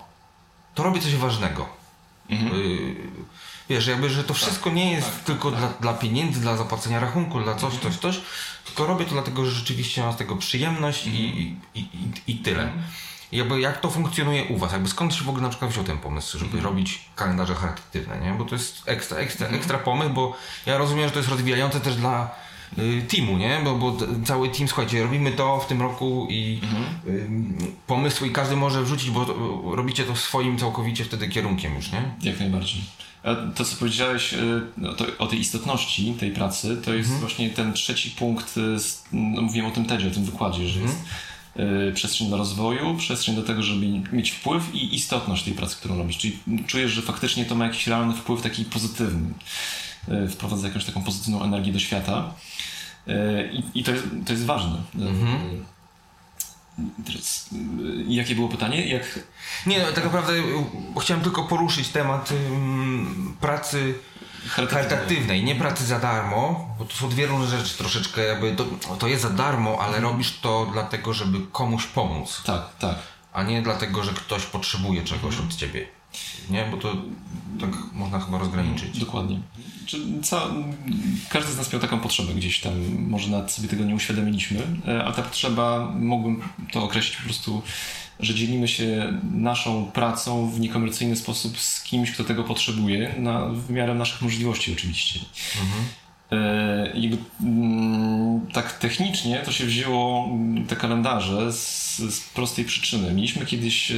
to robię coś ważnego. Y, Wiesz, jakby, że to wszystko nie jest tylko Dla, dla pieniędzy, dla zapłacenia rachunku, dla coś, coś, coś, tylko robię to dlatego, że rzeczywiście mam z tego przyjemność i, i, i, i- i tyle. I Jakby jak to funkcjonuje u Was? Jakby skąd się w ogóle na przykład wziął ten pomysł, żeby robić kalendarze charytatywne, nie? Bo to jest ekstra, ekstra, ekstra pomysł, bo ja rozumiem, że to jest rozwijające też dla y, teamu, nie? Bo, bo cały team, słuchajcie, robimy to w tym roku i y, pomysły i każdy może wrzucić, bo to, robicie to swoim całkowicie wtedy kierunkiem już, nie? Jak najbardziej. To, co powiedziałeś y, no, to, o tej istotności tej pracy, to jest właśnie ten trzeci punkt, y, no, mówiłem o tym TEDzie, o tym wykładzie, że jest y, przestrzeń do rozwoju, przestrzeń do tego, żeby mieć wpływ i istotność tej pracy, którą robisz. Czyli czujesz, że faktycznie to ma jakiś realny wpływ taki pozytywny. Y, wprowadza jakąś taką pozytywną energię do świata. Y, I, to, jest, to jest ważne. Y, Teraz, y, jakie było pytanie? Jak Nie, no, tak naprawdę y, chciałem tylko poruszyć temat pracy charytatywnej, nie pracy za darmo, bo to są dwie różne rzeczy troszeczkę, jakby to, to jest za darmo, ale robisz to dlatego, żeby komuś pomóc, Tak, tak. a nie dlatego, że ktoś potrzebuje czegoś od ciebie. Nie, bo to tak można chyba rozgraniczyć. Dokładnie. Czy. Każdy z nas miał taką potrzebę gdzieś tam, może nawet sobie tego nie uświadomiliśmy, e, a ta potrzeba, mógłbym to określić po prostu, że dzielimy się naszą pracą w niekomercyjny sposób z kimś, kto tego potrzebuje, na, w miarę naszych możliwości oczywiście. E, I mm, tak technicznie to się wzięło mm, te kalendarze z, z prostej przyczyny. Mieliśmy kiedyś, e,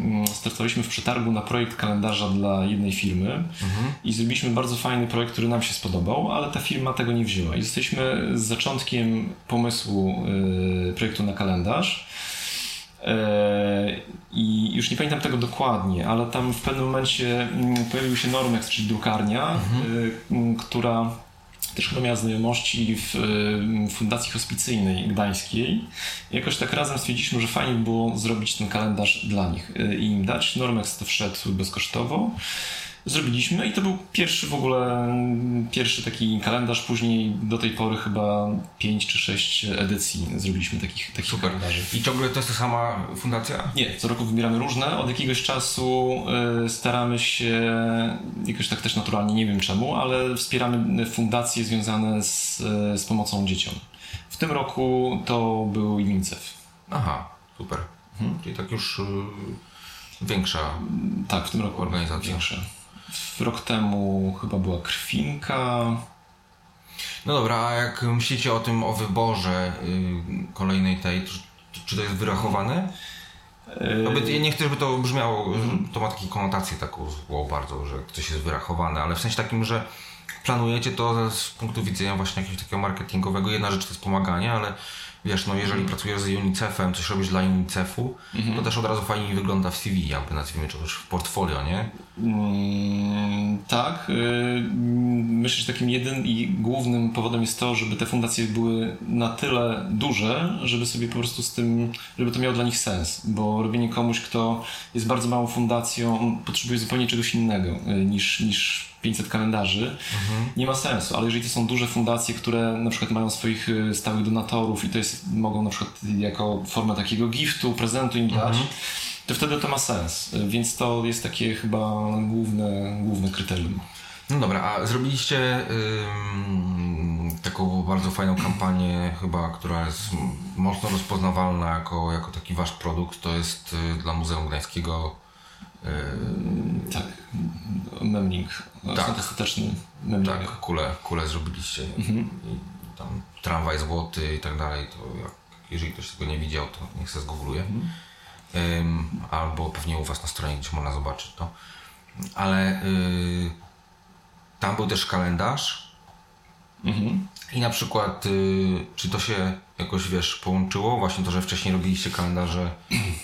mm, startowaliśmy w przetargu na projekt kalendarza dla jednej firmy i zrobiliśmy bardzo fajny projekt, który nam się spodobał, ale ta firma tego nie wzięła. I jesteśmy z zaczątkiem pomysłu e, projektu na kalendarz. E, I już nie pamiętam tego dokładnie, ale tam w pewnym momencie pojawił się Normex, czyli drukarnia, e, m, która też miała znajomości w Fundacji Hospicyjnej Gdańskiej. Jakoś tak razem stwierdziliśmy, że fajnie by było zrobić ten kalendarz dla nich e, i im dać. Normex to wszedł bezkosztowo. Zrobiliśmy i to był pierwszy w ogóle, pierwszy taki kalendarz. Później do tej pory chyba 5 czy 6 edycji zrobiliśmy takich, takich Super. kalendarzy. I ciągle to jest ta sama fundacja? Nie, co roku wybieramy różne. Od jakiegoś czasu y, staramy się, jakoś tak też naturalnie, nie wiem czemu, ale wspieramy fundacje związane z, y, z pomocą dzieciom. W tym roku to był UNICEF. Aha, super. Czyli tak już y, większa. Tak, w tym roku Organizacja. większe. Rok temu chyba była Krwinka. No dobra, a jak myślicie o tym, o wyborze y, kolejnej tej, to, czy to jest wyrachowane? Y, Aby, ja nie chcę, żeby to brzmiało, że to ma takie konotacje taką złą bardzo, że ktoś jest wyrachowane, ale w sensie takim, że planujecie to z punktu widzenia właśnie jakiegoś takiego marketingowego. Jedna rzecz to jest pomaganie, ale wiesz, no jeżeli pracujesz z UNICEF-em, coś robisz dla UNICEF-u, to też od razu fajnie wygląda w CV, jakby nazwijmy to też w portfolio, nie? Mm, tak. y, Myślę, że takim jednym i głównym powodem jest to, żeby te fundacje były na tyle duże, żeby sobie po prostu z tym, żeby to miało dla nich sens. Bo robienie komuś, kto jest bardzo małą fundacją, potrzebuje zupełnie czegoś innego y, niż, niż 500 kalendarzy, nie ma sensu. Ale jeżeli to są duże fundacje, które na przykład mają swoich y, stałych donatorów i to jest, mogą na przykład jako formę takiego giftu, prezentu im dać, to wtedy to ma sens. Więc to jest takie chyba główne, główne kryterium. No dobra, a zrobiliście ym, taką bardzo fajną kampanię chyba, która jest mocno rozpoznawalna jako, jako taki wasz produkt, to jest y, dla Muzeum Gdańskiego Tak. Memling. Tak. Tak. Ostateczny memling. tak, kulę, kulę zrobiliście i tam tramwaj złoty i tak dalej, to jak, jeżeli ktoś tego nie widział, to niech se zgoogluje. Ym, albo pewnie u was na stronie gdzieś można zobaczyć to. Ale y, tam był też kalendarz Mhm. I na przykład, y, czy to się jakoś, wiesz, połączyło? Właśnie to, że wcześniej robiliście kalendarze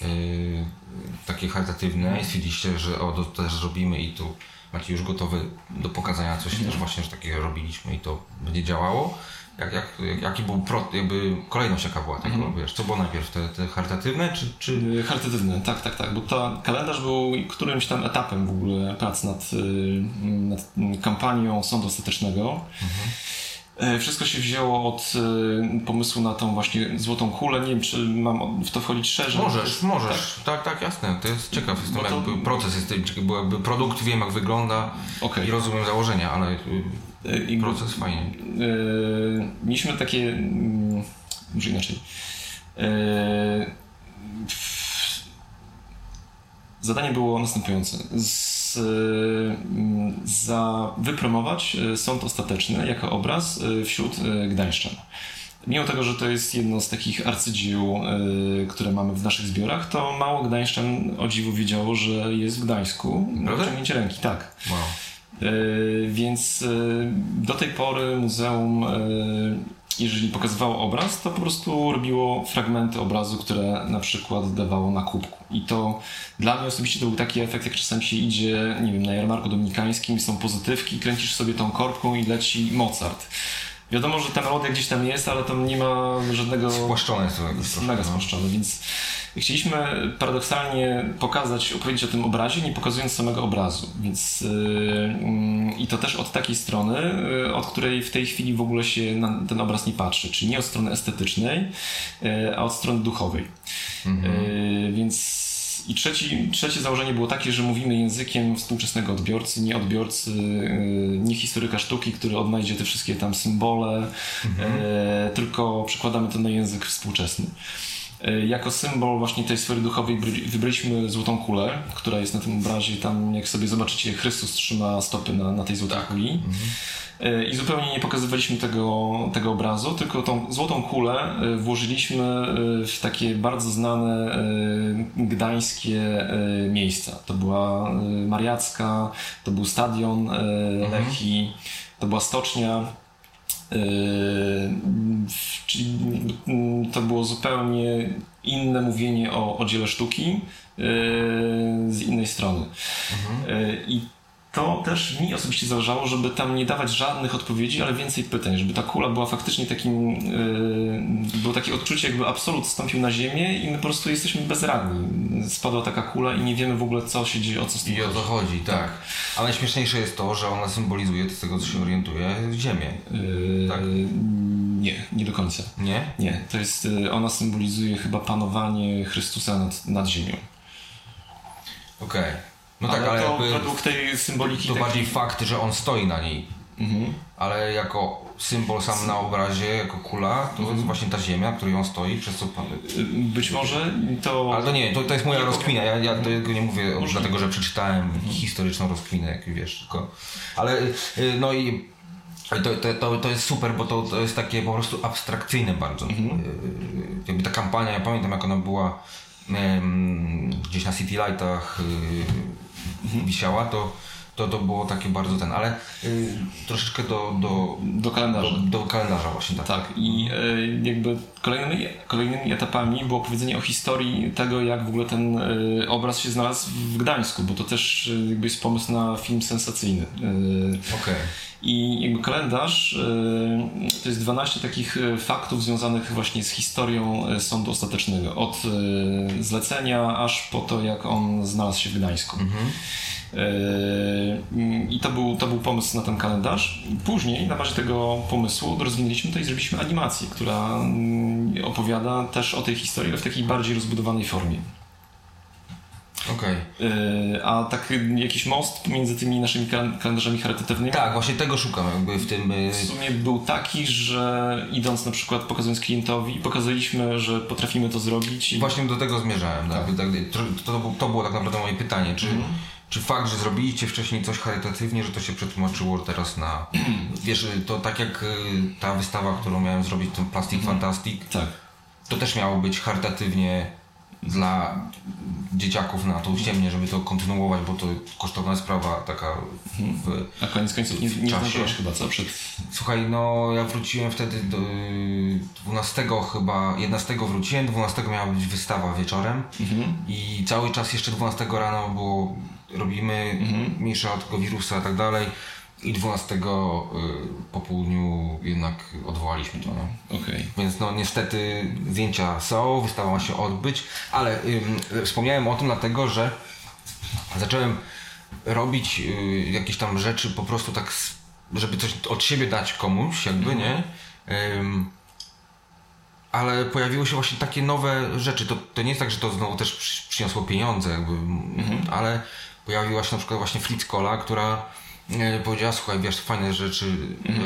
y, takie charytatywne i stwierdziliście, że o, to też zrobimy i tu macie już gotowe do pokazania coś też właśnie, że takiego robiliśmy i to będzie działało. Jak, jak, jak, jaki był pro, jakby kolejność jaka była tego, wiesz, co było najpierw, te, te charytatywne, czy, czy... Y, Charytatywny, tak, tak, tak, bo to kalendarz był którymś tam etapem w ogóle prac nad, y, nad kampanią sądu ostatecznego. E, Wszystko się wzięło od y, pomysłu na tą właśnie złotą kulę. Nie wiem, czy mam w to wchodzić szerzej. Możesz, możesz, tak, tak, jasne, to jest ciekaw, jestem to- jakby proces, jestem bo jakby produkt wiem jak wygląda Okej. i rozumiem założenia, ale y, E, i- proces fajnie. Yy, mieliśmy takie. mm, Może inaczej. Yy, zadanie było następujące. Z, mm, za wypromować y, sąd ostateczny jako obraz y, wśród y, Gdańszczan. Mimo tego, że to jest jedno z takich arcydzieł, y, które mamy w naszych zbiorach, to mało Gdańszczan o dziwo wiedziało, że jest w Gdańsku. Ręki, tak. Wow. Więc do tej pory muzeum, jeżeli pokazywało obraz, to po prostu robiło fragmenty obrazu, które na przykład dawało na kubku. I to dla mnie osobiście to był taki efekt, jak czasem się idzie, nie wiem, na jarmarku dominikańskim, są pozytywki, kręcisz sobie tą korbką i leci Mozart. Wiadomo, że ta melodia gdzieś tam jest, ale tam nie ma żadnego... Spłaszczone jest to mega no. spłaszczone, więc chcieliśmy paradoksalnie pokazać, opowiedzieć o tym obrazie, nie pokazując samego obrazu. Więc yy, i to też od takiej strony, yy, od której w tej chwili w ogóle się na ten obraz nie patrzy, czyli nie od strony estetycznej, yy, a od strony duchowej. Yy, więc i trzeci, trzecie założenie było takie, że mówimy językiem współczesnego odbiorcy, nie odbiorcy, yy, nie historyka sztuki, który odnajdzie te wszystkie tam symbole, yy, tylko przekładamy to na język współczesny. Yy, Jako symbol właśnie tej sfery duchowej wybraliśmy złotą kulę, która jest na tym obrazie. Tam, jak sobie zobaczycie, Chrystus trzyma stopy na, na tej złotej kuli. Yy, I zupełnie nie pokazywaliśmy tego, tego obrazu, tylko tą złotą kulę yy, włożyliśmy yy, w takie bardzo znane yy, gdańskie miejsca. To była Mariacka, to był stadion yy, Lechii, to była stocznia. Mm, to było zupełnie inne mówienie o, o dziele sztuki z innej strony. Yy, I to też mi osobiście zależało, żeby tam nie dawać żadnych odpowiedzi, ale więcej pytań, żeby ta kula była faktycznie takim, yy, było takie odczucie, jakby absolut stąpił na ziemię i my po prostu jesteśmy bezradni. Spadła taka kula i nie wiemy w ogóle, co się dzieje, o co z tym I o to chodzi. chodzi, tak. A najśmieszniejsze jest to, że ona symbolizuje, z tego co się orientuję, Ziemię. Yy, Tak. Nie, nie do końca. Nie? Nie, to jest, y, ona symbolizuje chyba panowanie Chrystusa nad, nad ziemią. Okej. No tak, ale, to według tej symboliki to bardziej fakt, że on stoi na niej. Mhm. Ale jako symbol sam na obrazie, jako kula, to Mhm. jest właśnie ta ziemia, na której on stoi, przez co pan... Y, Być może to... Ale to nie, to, to jest moja rozkmina, ja, ja tego nie mówię Możliwe. dlatego, że przeczytałem historyczną rozkminę, jak wiesz, tylko... Ale y, no i to, to, to, jest super, bo to, to jest takie po prostu abstrakcyjne bardzo. Y, Jakby ta kampania, ja pamiętam jak ona była em, gdzieś na City Lightach y, wisiała, to, to, to było takie bardzo ten, ale y, troszeczkę do, do, Do kalendarza. do, do kalendarza właśnie tak. Tak, i e, jakby kolejnymi, kolejnymi etapami było opowiedzenie o historii tego, jak w ogóle ten e, obraz się znalazł w Gdańsku, bo to też e, jakby jest pomysł na film sensacyjny. E, Okej. I jakby kalendarz e, to jest 12 takich e, faktów związanych właśnie z historią e, sądu ostatecznego. Od zlecenia aż po to, jak on znalazł się w Gdańsku. E, I to był, to był pomysł na ten kalendarz. Później na bazie tego pomysłu rozwinęliśmy to i zrobiliśmy animację, która mm, opowiada też o tej historii, ale w takiej bardziej rozbudowanej formie. Okej. Yy, a tak jakiś most pomiędzy tymi naszymi kal- kalendarzami charytatywnymi Tak, właśnie tego szukam jakby w tym... y, w sumie był taki, że idąc na przykład pokazując klientowi, pokazaliśmy, że potrafimy to zrobić i Właśnie do tego zmierzałem. Tak. Tak, to, to, było- to było tak naprawdę moje pytanie. Czy, czy fakt, że zrobiliście wcześniej coś charytatywnie, że to się przetłumaczyło teraz na... Wiesz, to tak jak y, ta wystawa, którą miałem zrobić, ten Plastic Fantastic, tak. to też miało być charytatywnie dla dzieciaków na to ściemnie, żeby to kontynuować, bo to kosztowna sprawa taka w, A koniec końców nie, nie czasie. chyba co przed... Słuchaj, no ja wróciłem wtedy do y, 12 chyba, 11 wróciłem, 12 miała być wystawa wieczorem i cały czas jeszcze 12 rano było, robimy mniejsza od tego wirusa i tak dalej i 12 y, po południu jednak odwołaliśmy to. No. Okej. Więc no niestety zdjęcia są, wystawa ma się odbyć, ale ym, wspomniałem o tym dlatego, że zacząłem robić y, jakieś tam rzeczy po prostu tak, żeby coś od siebie dać komuś, jakby, nie? Ym, ale pojawiły się właśnie takie nowe rzeczy. To, to nie jest tak, że to znowu też przy- przyniosło pieniądze, jakby, ale pojawiła się na przykład właśnie Flitzkola, która powiedziała, słuchaj, wiesz, fajne rzeczy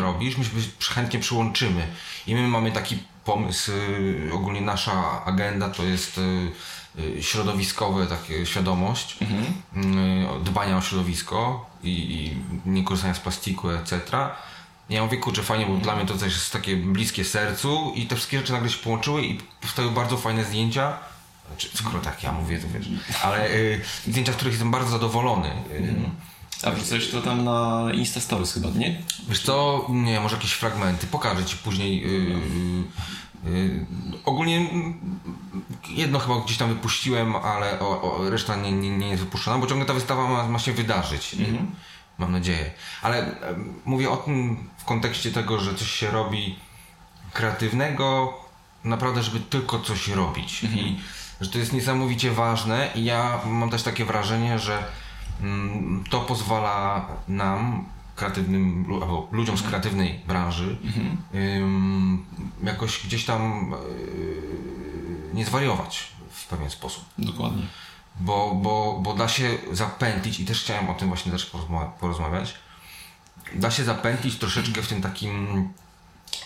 robisz, my się chętnie przyłączymy. I my mamy taki pomysł, y, ogólnie nasza agenda to jest y, y, środowiskowe takie świadomość, y, dbania o środowisko i, i nie korzystania z plastiku, etc. Ja mówię, kurczę, fajnie, bo dla mnie to też jest takie bliskie sercu i te wszystkie rzeczy nagle się połączyły i powstały bardzo fajne zdjęcia. Znaczy, skoro tak ja mówię, to wiesz. Ale y, zdjęcia, z których jestem bardzo zadowolony. Y, A wrzucałeś to tam na Insta Stories chyba, nie? Wiesz co, nie, może jakieś fragmenty, pokażę Ci później. Yy, yy, ogólnie mm, jedno chyba gdzieś tam wypuściłem, ale o, o, reszta nie, nie, nie jest wypuszczona, bo ciągle ta wystawa ma, ma się wydarzyć. Mam nadzieję. Ale em, mówię o tym w kontekście tego, że coś się robi kreatywnego, naprawdę, żeby tylko coś robić. I że to jest niesamowicie ważne i ja mam też takie wrażenie, że to pozwala nam, kreatywnym, albo ludziom z kreatywnej branży, ym, jakoś gdzieś tam yy, nie zwariować w pewien sposób Dokładnie. bo, bo, bo da się zapętlić i też chciałem o tym właśnie też porozma- porozmawiać. Da się zapętlić troszeczkę w tym takim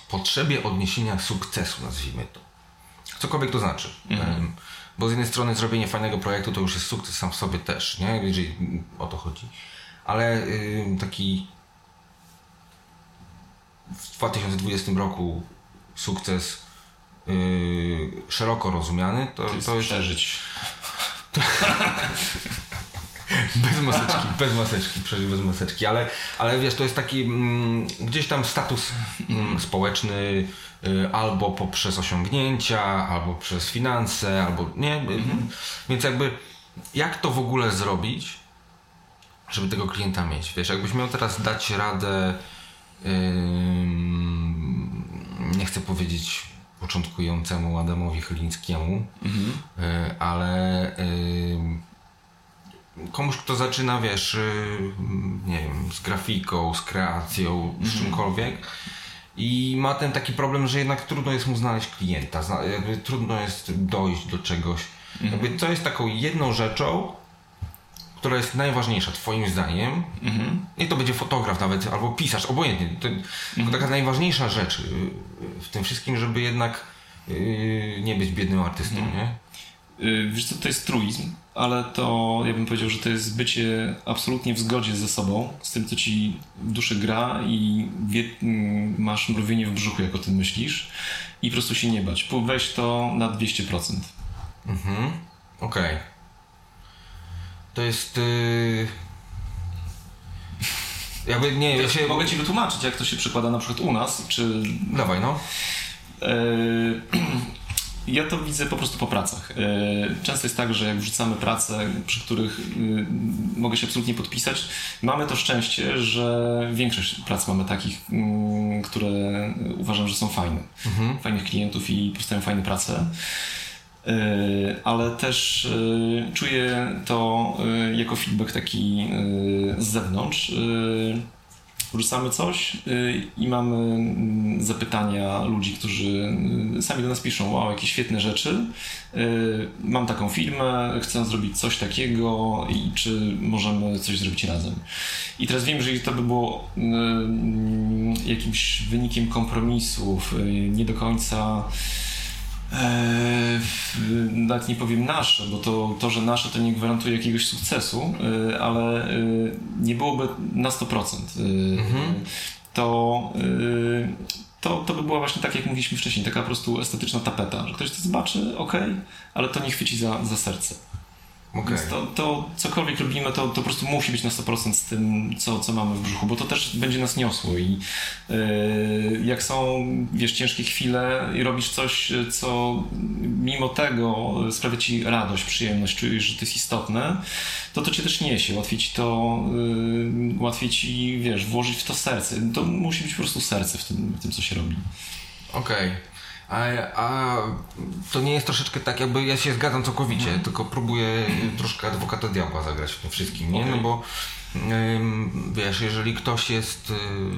potrzebie odniesienia sukcesu, nazwijmy to. Cokolwiek to znaczy. Em, Bo z jednej strony zrobienie fajnego projektu to już jest sukces sam w sobie też, nie? Jeżeli o to chodzi. Ale ym, taki w 2020 roku sukces yy, szeroko rozumiany, to, To jest, to jest przeżyć. Bez maseczki, bez maseczki, przeżył bez maseczki, ale, ale wiesz, to jest taki mm, gdzieś tam status mm, społeczny albo poprzez osiągnięcia, albo przez finanse, albo nie. y, Więc jakby jak to w ogóle zrobić, żeby tego klienta mieć? Wiesz, jakbyś miał teraz dać radę, ym, nie chcę powiedzieć początkującemu Adamowi Chylińskiemu, y, ale ym, komuś, kto zaczyna, wiesz, y, nie wiem, z grafiką, z kreacją, z czymkolwiek i ma ten taki problem, że jednak trudno jest mu znaleźć klienta, jakby trudno jest dojść do czegoś. Jakby co jest taką jedną rzeczą, która jest najważniejsza twoim zdaniem, i to będzie fotograf nawet, albo pisarz, obojętnie, to, to taka najważniejsza rzecz y, w tym wszystkim, żeby jednak y, nie być biednym artystą, nie? Yy, Wiesz co, to jest truizm, ale to ja bym powiedział, że to jest bycie absolutnie w zgodzie ze sobą, z tym, co ci w duszy gra i wie, mm, masz mrowienie w brzuchu, jak o tym myślisz i po prostu się nie bać. Weź to na 200%. Mhm. Okej. To jest. Yy... Jakby nie, ja się. Mogę ci wytłumaczyć, jak to się przekłada na przykład u nas, czy Dawaj, no. Eee, Ja to widzę po prostu po pracach. Eee, Często jest tak, że jak wrzucamy prace, przy których y, mogę się absolutnie podpisać, mamy to szczęście, że większość prac mamy takich, mm, które uważam, że są fajne. Fajnych klientów i powstają fajne prace. Eee, Ale też y, czuję to jako feedback taki z zewnątrz. Wrzucamy coś y, i mamy mm, zapytania ludzi, którzy y, sami do nas piszą, wow, jakie świetne rzeczy, y, mam taką firmę, chcę zrobić coś takiego i czy możemy coś zrobić razem. I teraz wiem, że to by było y, jakimś wynikiem kompromisów, nie do końca nawet nie powiem nasze, bo to, to, że nasze to nie gwarantuje jakiegoś sukcesu, e, ale e, nie byłoby na 100%. Mhm. To, to, to by była właśnie tak, jak mówiliśmy wcześniej, taka po prostu estetyczna tapeta, że ktoś to zobaczy, ok, ale to nie chwyci za, za serce. Okay. Więc to, to cokolwiek robimy, to, to po prostu musi być na 100% z tym, co, co mamy w brzuchu, bo to też będzie nas niosło i yy, jak są, wiesz, ciężkie chwile i robisz coś, co mimo tego sprawia ci radość, przyjemność, czujesz, że to jest istotne, to to cię też niesie, łatwiej ci to, yy, łatwiej ci, wiesz, włożyć w to serce. To musi być po prostu serce w tym, w tym co się robi. Okej. Okay. A, a to nie jest troszeczkę tak, jakby ja się zgadzam całkowicie, mhm. tylko próbuję troszkę adwokata diabła zagrać w tym wszystkim, nie? Okay. No bo wiesz, jeżeli ktoś jest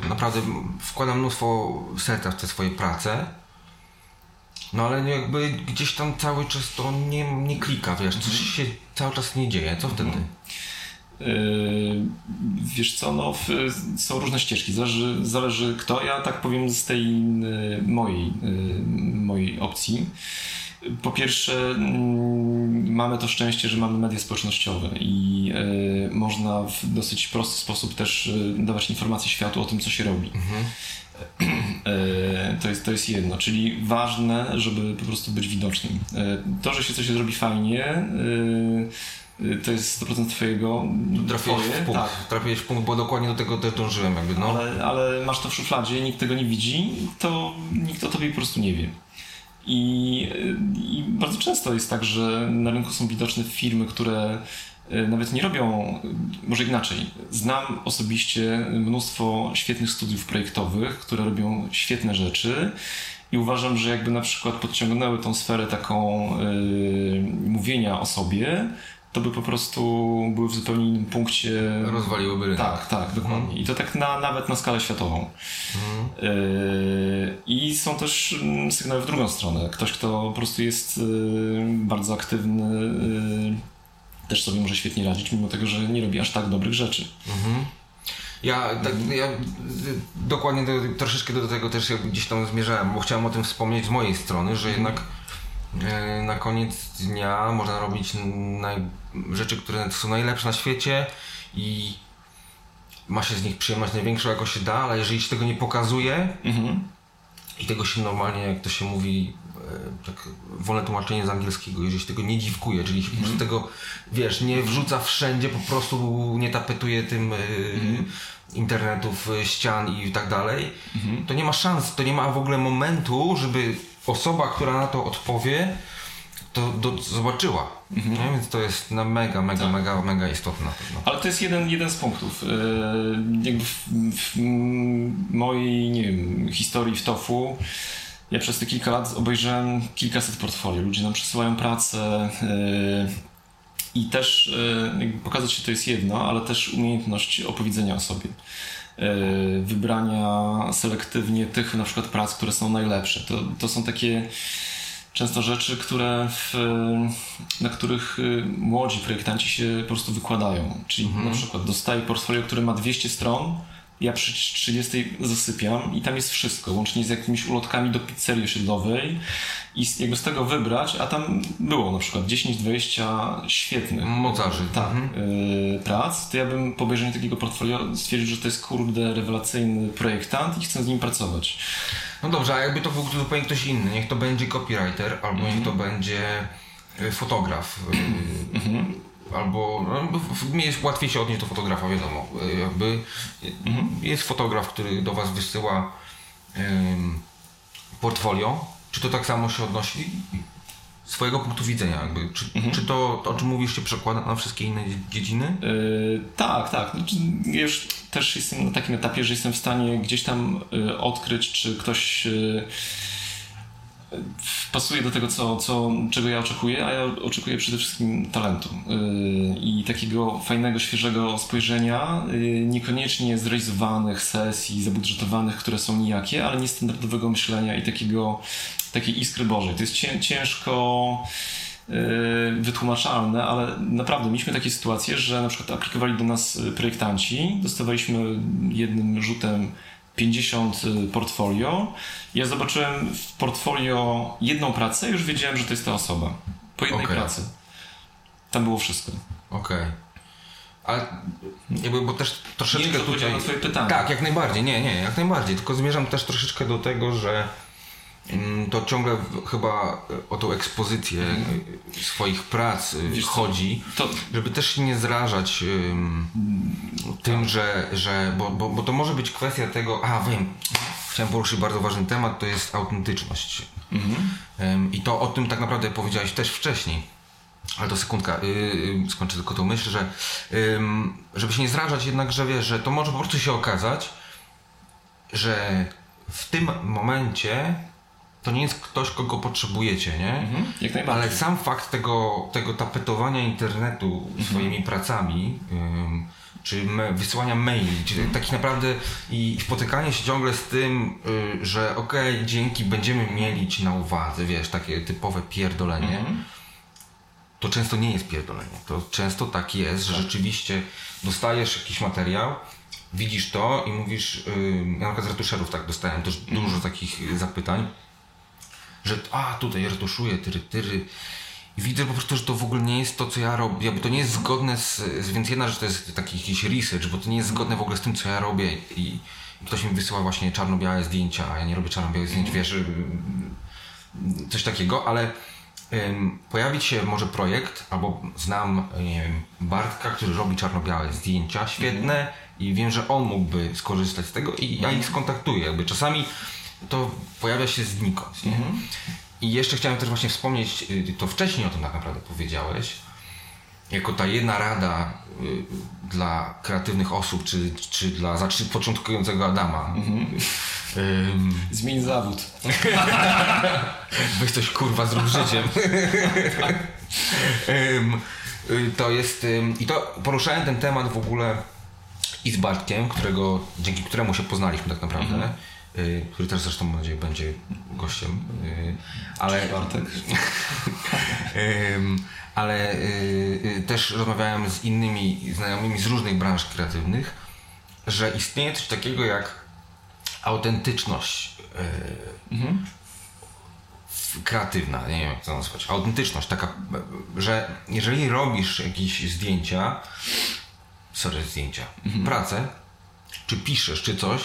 y, naprawdę wkłada mnóstwo serca w te swoje prace, no ale jakby gdzieś tam cały czas to nie, nie klika, wiesz, coś mhm. się cały czas nie dzieje, co wtedy? Mhm. Yy, wiesz co, no, są różne ścieżki, zależy, zależy kto. Ja tak powiem z tej yy, mojej, yy, mojej opcji. Po pierwsze, mm, mamy to szczęście, że mamy media społecznościowe i można w dosyć prosty sposób też dawać informacje światu o tym, co się robi. Mhm. To jest, to jest jedno, czyli ważne, żeby po prostu być widocznym. To, że się coś zrobi fajnie, to jest 100% twojego. Trafiłeś w punkt, tak. trafiłeś w punkt, bo dokładnie do tego też dążyłem jakby, no. Ale, ale masz to w szufladzie, nikt tego nie widzi, to nikt o tobie po prostu nie wie. I, I, bardzo często jest tak, że na rynku są widoczne firmy, które y, nawet nie robią, może inaczej. Znam osobiście mnóstwo świetnych studiów projektowych, które robią świetne rzeczy i uważam, że jakby na przykład podciągnęły tą sferę taką yy, mówienia o sobie, to by po prostu były w zupełnie innym punkcie. Rozwaliłyby rynek. Tak, tak, dokładnie. Mhm. I to tak na, nawet na skalę światową. Mhm. Yy, I są też mm, sygnały w drugą stronę. Ktoś, kto po prostu jest yy, bardzo aktywny, yy, też sobie może świetnie radzić, mimo tego, że nie robi aż tak dobrych rzeczy. Mhm. Ja, tak, ja dokładnie do, troszeczkę do tego też gdzieś tam zmierzałem, bo chciałem o tym wspomnieć z mojej strony, że jednak E, na koniec dnia można robić naj... rzeczy, które są najlepsze na świecie i ma się z nich przyjemność największą, jaką się da, ale jeżeli się tego nie pokazuje mhm. i tego się normalnie, jak to się mówi, e, tak wolne tłumaczenie z angielskiego, jeżeli się tego nie dziwkuje, czyli się mhm. mhm. tego, wiesz, nie wrzuca wszędzie, po prostu nie tapetuje tym e, mhm. internetów, ścian i tak dalej, mhm. to nie ma szans, to nie ma w ogóle momentu, żeby osoba, która na to odpowie, to do, zobaczyła. Mhm. Więc to jest na mega, mega, tak. mega, mega istotne. Ale to jest jeden, jeden z punktów. Yy, jakby w, w, mojej nie wiem, historii w TOFU ja przez te kilka lat obejrzałem kilkaset portfolio. Ludzie nam przesyłają pracę yy, i też yy, pokazać się to jest jedno, ale też umiejętność opowiedzenia o sobie. E, wybrania selektywnie tych na przykład prac, które są najlepsze. To, to są takie często rzeczy, które w, na których y, młodzi projektanci się po prostu wykładają. Czyli mhm. na przykład dostaję portfolio, które ma 200 stron, ja przy 30 zasypiam i tam jest wszystko, łącznie z jakimiś ulotkami do pizzerii osiedlowej i jakby z tego wybrać, a tam było na przykład 10-20 świetnych mocarzy tak, mhm. y, prac, to ja bym po obejrzeniu takiego portfolio stwierdził, że to jest kurde rewelacyjny projektant i chcę z nim pracować. No dobrze, a jakby to był zupełnie ktoś inny, niech to będzie copywriter albo mhm. niech to będzie y, fotograf. Y, mhm albo no, jest łatwiej się odnieść do fotografa, wiadomo. Jakby mhm. jest fotograf, który do Was wysyła um, portfolio. Czy to tak samo się odnosi swojego punktu widzenia? Jakby? Czy, mhm. czy to, o czym mówisz, się przekłada na wszystkie inne dziedziny? Yy, tak, tak. Znaczy, już też jestem na takim etapie, że jestem w stanie gdzieś tam y, odkryć, czy ktoś. Y, pasuje do tego, co, co, czego ja oczekuję, a ja oczekuję przede wszystkim talentu yy, i takiego fajnego, świeżego spojrzenia, yy, niekoniecznie zrealizowanych sesji, zabudżetowanych, które są nijakie, ale niestandardowego myślenia i takiego, takiej iskry Bożej. To jest cię, ciężko yy, wytłumaczalne, ale naprawdę mieliśmy takie sytuacje, że na przykład aplikowali do nas projektanci, dostawaliśmy jednym rzutem 50 y, portfolio. Ja zobaczyłem w portfolio jedną pracę i już wiedziałem, że to jest ta osoba. Po jednej Okej. pracy. Tam było wszystko. Okej. Ale jakby, bo też troszeczkę Nie wiem, tutaj... na twoje pytanie. Tak, jak najbardziej, nie, nie, jak najbardziej. Tylko zmierzam też troszeczkę do tego, że to ciągle chyba o tą ekspozycję y, swoich prac Mhm. Wiesz chodzi, to- żeby też się nie zrażać ym, tym, że, że bo, bo, bo to może być kwestia tego, a wiem, chciałem poruszyć bardzo ważny temat, to jest autentyczność. Ym, I to o tym tak naprawdę powiedziałeś też wcześniej. Ale to sekundka, yy, skończę tylko tą myśl, że ym, żeby się nie zrażać jednak, że wiesz, że to może po prostu się okazać, że w tym momencie to nie jest ktoś, kogo potrzebujecie, nie? Mhm, jak najbardziej. Ale sam fakt tego, tego tapetowania internetu swoimi pracami, ym, czy me, wysyłania maili, czy taki naprawdę i spotykanie się ciągle z tym, y, że okej, dzięki, będziemy mieli ci na uwadze, wiesz, takie typowe pierdolenie, to często nie jest pierdolenie. To często tak jest, że rzeczywiście dostajesz jakiś materiał, widzisz to i mówisz, yy, ja na przykład z retuszerów tak dostałem też dużo takich zapytań, że a tutaj retuszuję, tyry, tyry. I widzę po prostu, że to w ogóle nie jest to, co ja robię, bo to nie jest zgodne z, więc jedna rzecz to jest taki jakiś research, bo to nie jest zgodne w ogóle z tym, co ja robię. I, i ktoś mi wysyła właśnie czarno-białe zdjęcia, a ja nie robię czarno-białych zdjęć, wiesz, ym, coś takiego, ale ym, pojawić się może projekt, albo znam, nie wiem, Bartka, który robi czarno-białe zdjęcia, świetne i wiem, że on mógłby skorzystać z tego i ja ich skontaktuję, jakby czasami to pojawia się znikąd, nie? I jeszcze chciałem też właśnie wspomnieć, y, to wcześniej o tym tak naprawdę powiedziałeś, jako ta jedna rada y, dla kreatywnych osób, czy, czy dla znaczy początkującego Adama. Ym, Zmień zawód. Weź coś kurwa zrób życiem. Ym, y, to jest. ym, I to poruszałem ten temat w ogóle i z Bartkiem, którego, dzięki któremu się poznaliśmy tak naprawdę. y, Który też zresztą mam nadzieję będzie gościem. y, Ale, Bartek. Ale y, y, też rozmawiałem z innymi znajomymi z różnych branż kreatywnych, że istnieje coś takiego jak autentyczność y, w- kreatywna, nie wiem jak to nazwać, autentyczność taka, y, że jeżeli robisz jakieś zdjęcia, sorry, zdjęcia, pracę, czy piszesz, czy coś,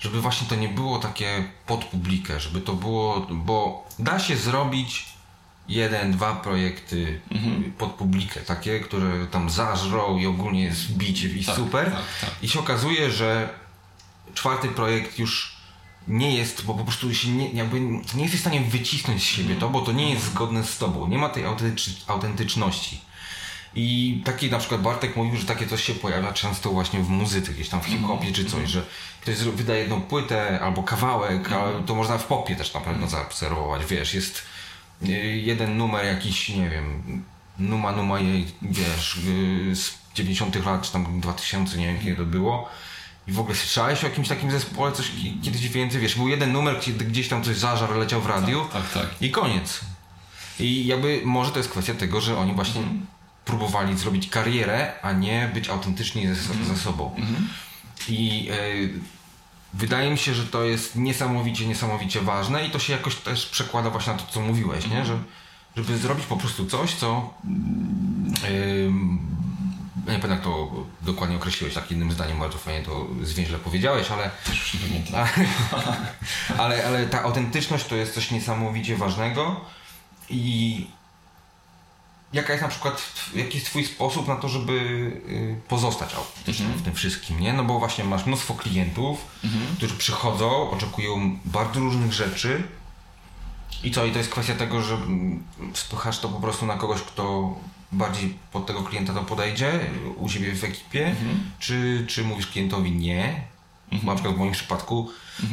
żeby właśnie to nie było takie pod publikę, żeby to było, bo da się zrobić jeden, dwa projekty pod publikę, takie, które tam zażrą i ogólnie jest bicie i Tak, super. tak, tak. I się okazuje, że czwarty projekt już nie jest, bo po prostu się nie, jakby nie jesteś w stanie wycisnąć z siebie to, bo to nie jest zgodne z tobą. Nie ma tej autentycz, autentyczności. I taki na przykład Bartek mówił, że takie coś się pojawia często właśnie w muzyce, gdzieś tam w hip-hopie czy coś, że ktoś wydaje jedną płytę albo kawałek, ale to można w popie też na pewno zaobserwować, wiesz, jest y, jeden numer jakiś, nie wiem, Numa Numa jej, wiesz, y, z 90 lat, czy tam 2000, nie wiem kiedy to było. I w ogóle słyszałeś o jakimś takim zespole, coś ki- kiedyś więcej, wiesz, był jeden numer, gdzieś tam coś zażar leciał w radiu Tak, tak. i koniec. I jakby może to jest kwestia tego, że oni właśnie próbowali zrobić karierę, a nie być autentyczni ze, ze sobą. I e, wydaje mi się, że to jest niesamowicie, niesamowicie ważne i to się jakoś też przekłada właśnie na to, co mówiłeś, nie? Że, żeby zrobić po prostu coś, co ym, nie pamiętam jak to dokładnie określiłeś, tak jednym zdaniem bardzo fajnie to zwięźle powiedziałeś, ale ale, ale ta autentyczność to jest coś niesamowicie ważnego i jaka jest na przykład, jaki jest twój sposób na to, żeby y, pozostać autentycznym w tym wszystkim, nie? No bo właśnie masz mnóstwo klientów, którzy przychodzą, oczekują bardzo różnych rzeczy. I co? I to jest kwestia tego, że mm, spychasz to po prostu na kogoś, kto bardziej pod tego klienta to podejdzie u siebie w ekipie, czy, czy mówisz klientowi nie, Bo na przykład w moim przypadku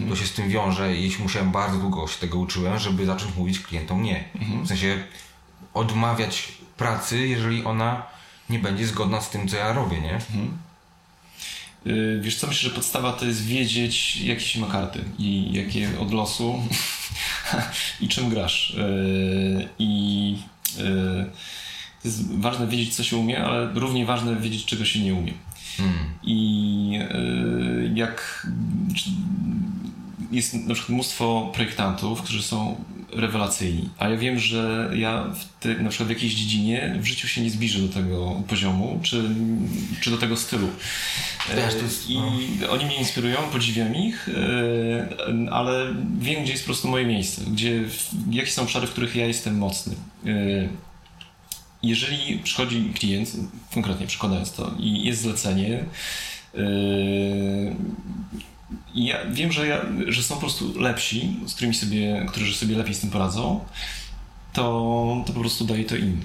to się z tym wiąże i musiałem bardzo długo się tego uczyłem, żeby zacząć mówić klientom nie. W sensie odmawiać pracy, jeżeli ona nie będzie zgodna z tym, co ja robię, nie? Y, Wiesz co, myślę, że podstawa to jest wiedzieć, jakie się ma karty i jakie od losu i czym grasz. Y, I y, to jest ważne wiedzieć, co się umie, ale równie ważne wiedzieć, czego się nie umie. I y, jak jest na przykład mnóstwo projektantów, którzy są rewelacyjni, a ja wiem, że ja w ty, na przykład w jakiejś dziedzinie w życiu się nie zbliżę do tego poziomu, czy, czy do tego stylu. Wiesz, to jest- I oni mnie inspirują, podziwiam ich, e, ale wiem, gdzie jest po prostu moje miejsce, gdzie, jakie są obszary, w których ja jestem mocny. E, Jeżeli przychodzi klient, konkretnie przykładając to, i jest zlecenie, e, i ja wiem, że, ja, że są po prostu lepsi, z którymi sobie, którzy sobie lepiej z tym poradzą, to, to po prostu daje to im.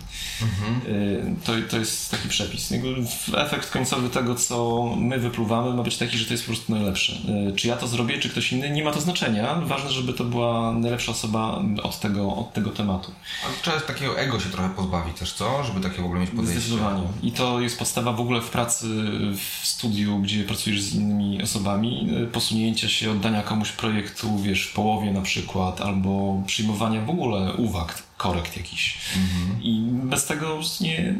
Y, To, to jest taki przepis. Efekt końcowy tego, co my wypluwamy, ma być taki, że to jest po prostu najlepsze. Y, Czy ja to zrobię, czy ktoś inny, nie ma to znaczenia. Ważne, żeby to była najlepsza osoba od tego, od tego tematu. Ale trzeba takiego ego się trochę pozbawić też, co? Żeby takie w ogóle mieć podejście. Zdecydowanie. I to jest podstawa w ogóle w pracy w studiu, gdzie pracujesz z innymi osobami, y, posunięcia się, oddania komuś projektu, wiesz, w połowie na przykład, albo przyjmowania w ogóle uwag, korekt jakiś. I bez tego nie,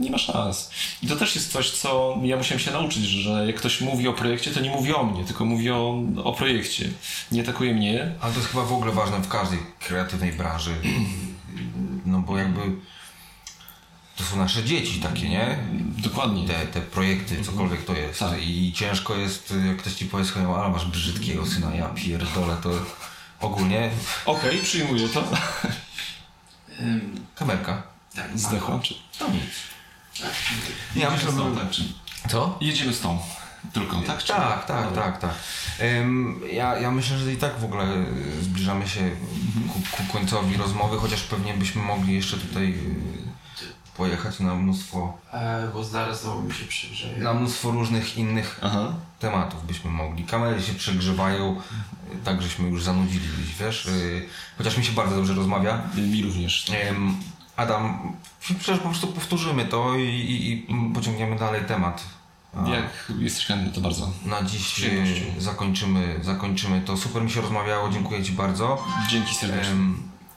nie ma szans. I to też jest coś, co ja musiałem się nauczyć, że jak ktoś mówi o projekcie, to nie mówi o mnie, tylko mówi o, o projekcie. Nie atakuje mnie, Ale to jest chyba w ogóle ważne w każdej kreatywnej branży. No bo jakby to są nasze dzieci takie, nie? dokładnie. Te, te projekty, cokolwiek to jest. Tak. I ciężko jest, jak ktoś ci powie, słuchaj, ale masz brzydkiego syna, ja pierdolę, to ogólnie Okej, przyjmuję to. kamerka. Tak, Zdechła. Czy... To nic. Ja myślę, z tą, że... tak, czy... Co? Jedziemy z tą tylko, tak? Czy... Tak, tak, tak, tak. Em, ja, ja myślę, że i tak w ogóle zbliżamy się ku, ku końcowi rozmowy, chociaż pewnie byśmy mogli jeszcze tutaj y, pojechać na mnóstwo, E, bo zaraz znowu mi się przygrzeje. na mnóstwo różnych innych Aha. tematów byśmy mogli. Kamery się przegrzewają, tak żeśmy już zanudzili, wiesz, y, chociaż mi się bardzo dobrze rozmawia. Mi również. Adam, przecież po prostu powtórzymy to i, i, i pociągniemy dalej temat. A- Jak jesteś chętny, to bardzo. Na dziś e, zakończymy, zakończymy to. Super mi się rozmawiało, dziękuję Ci bardzo. Dzięki serdecznie.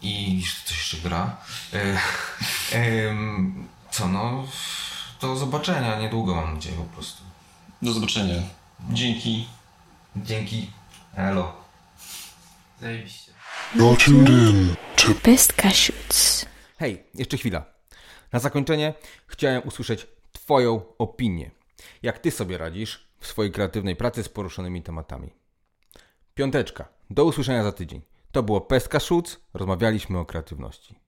I coś jeszcze gra. E, co no, do zobaczenia niedługo mam nadzieję po prostu. Do zobaczenia. Dzięki. Dzięki. Elo. Zajebiście. Best Cashews. Hej, jeszcze chwila. Na zakończenie chciałem usłyszeć Twoją opinię. Jak Ty sobie radzisz w swojej kreatywnej pracy z poruszonymi tematami? Piąteczka. Do usłyszenia za tydzień. To było Pestka Szuc. Rozmawialiśmy o kreatywności.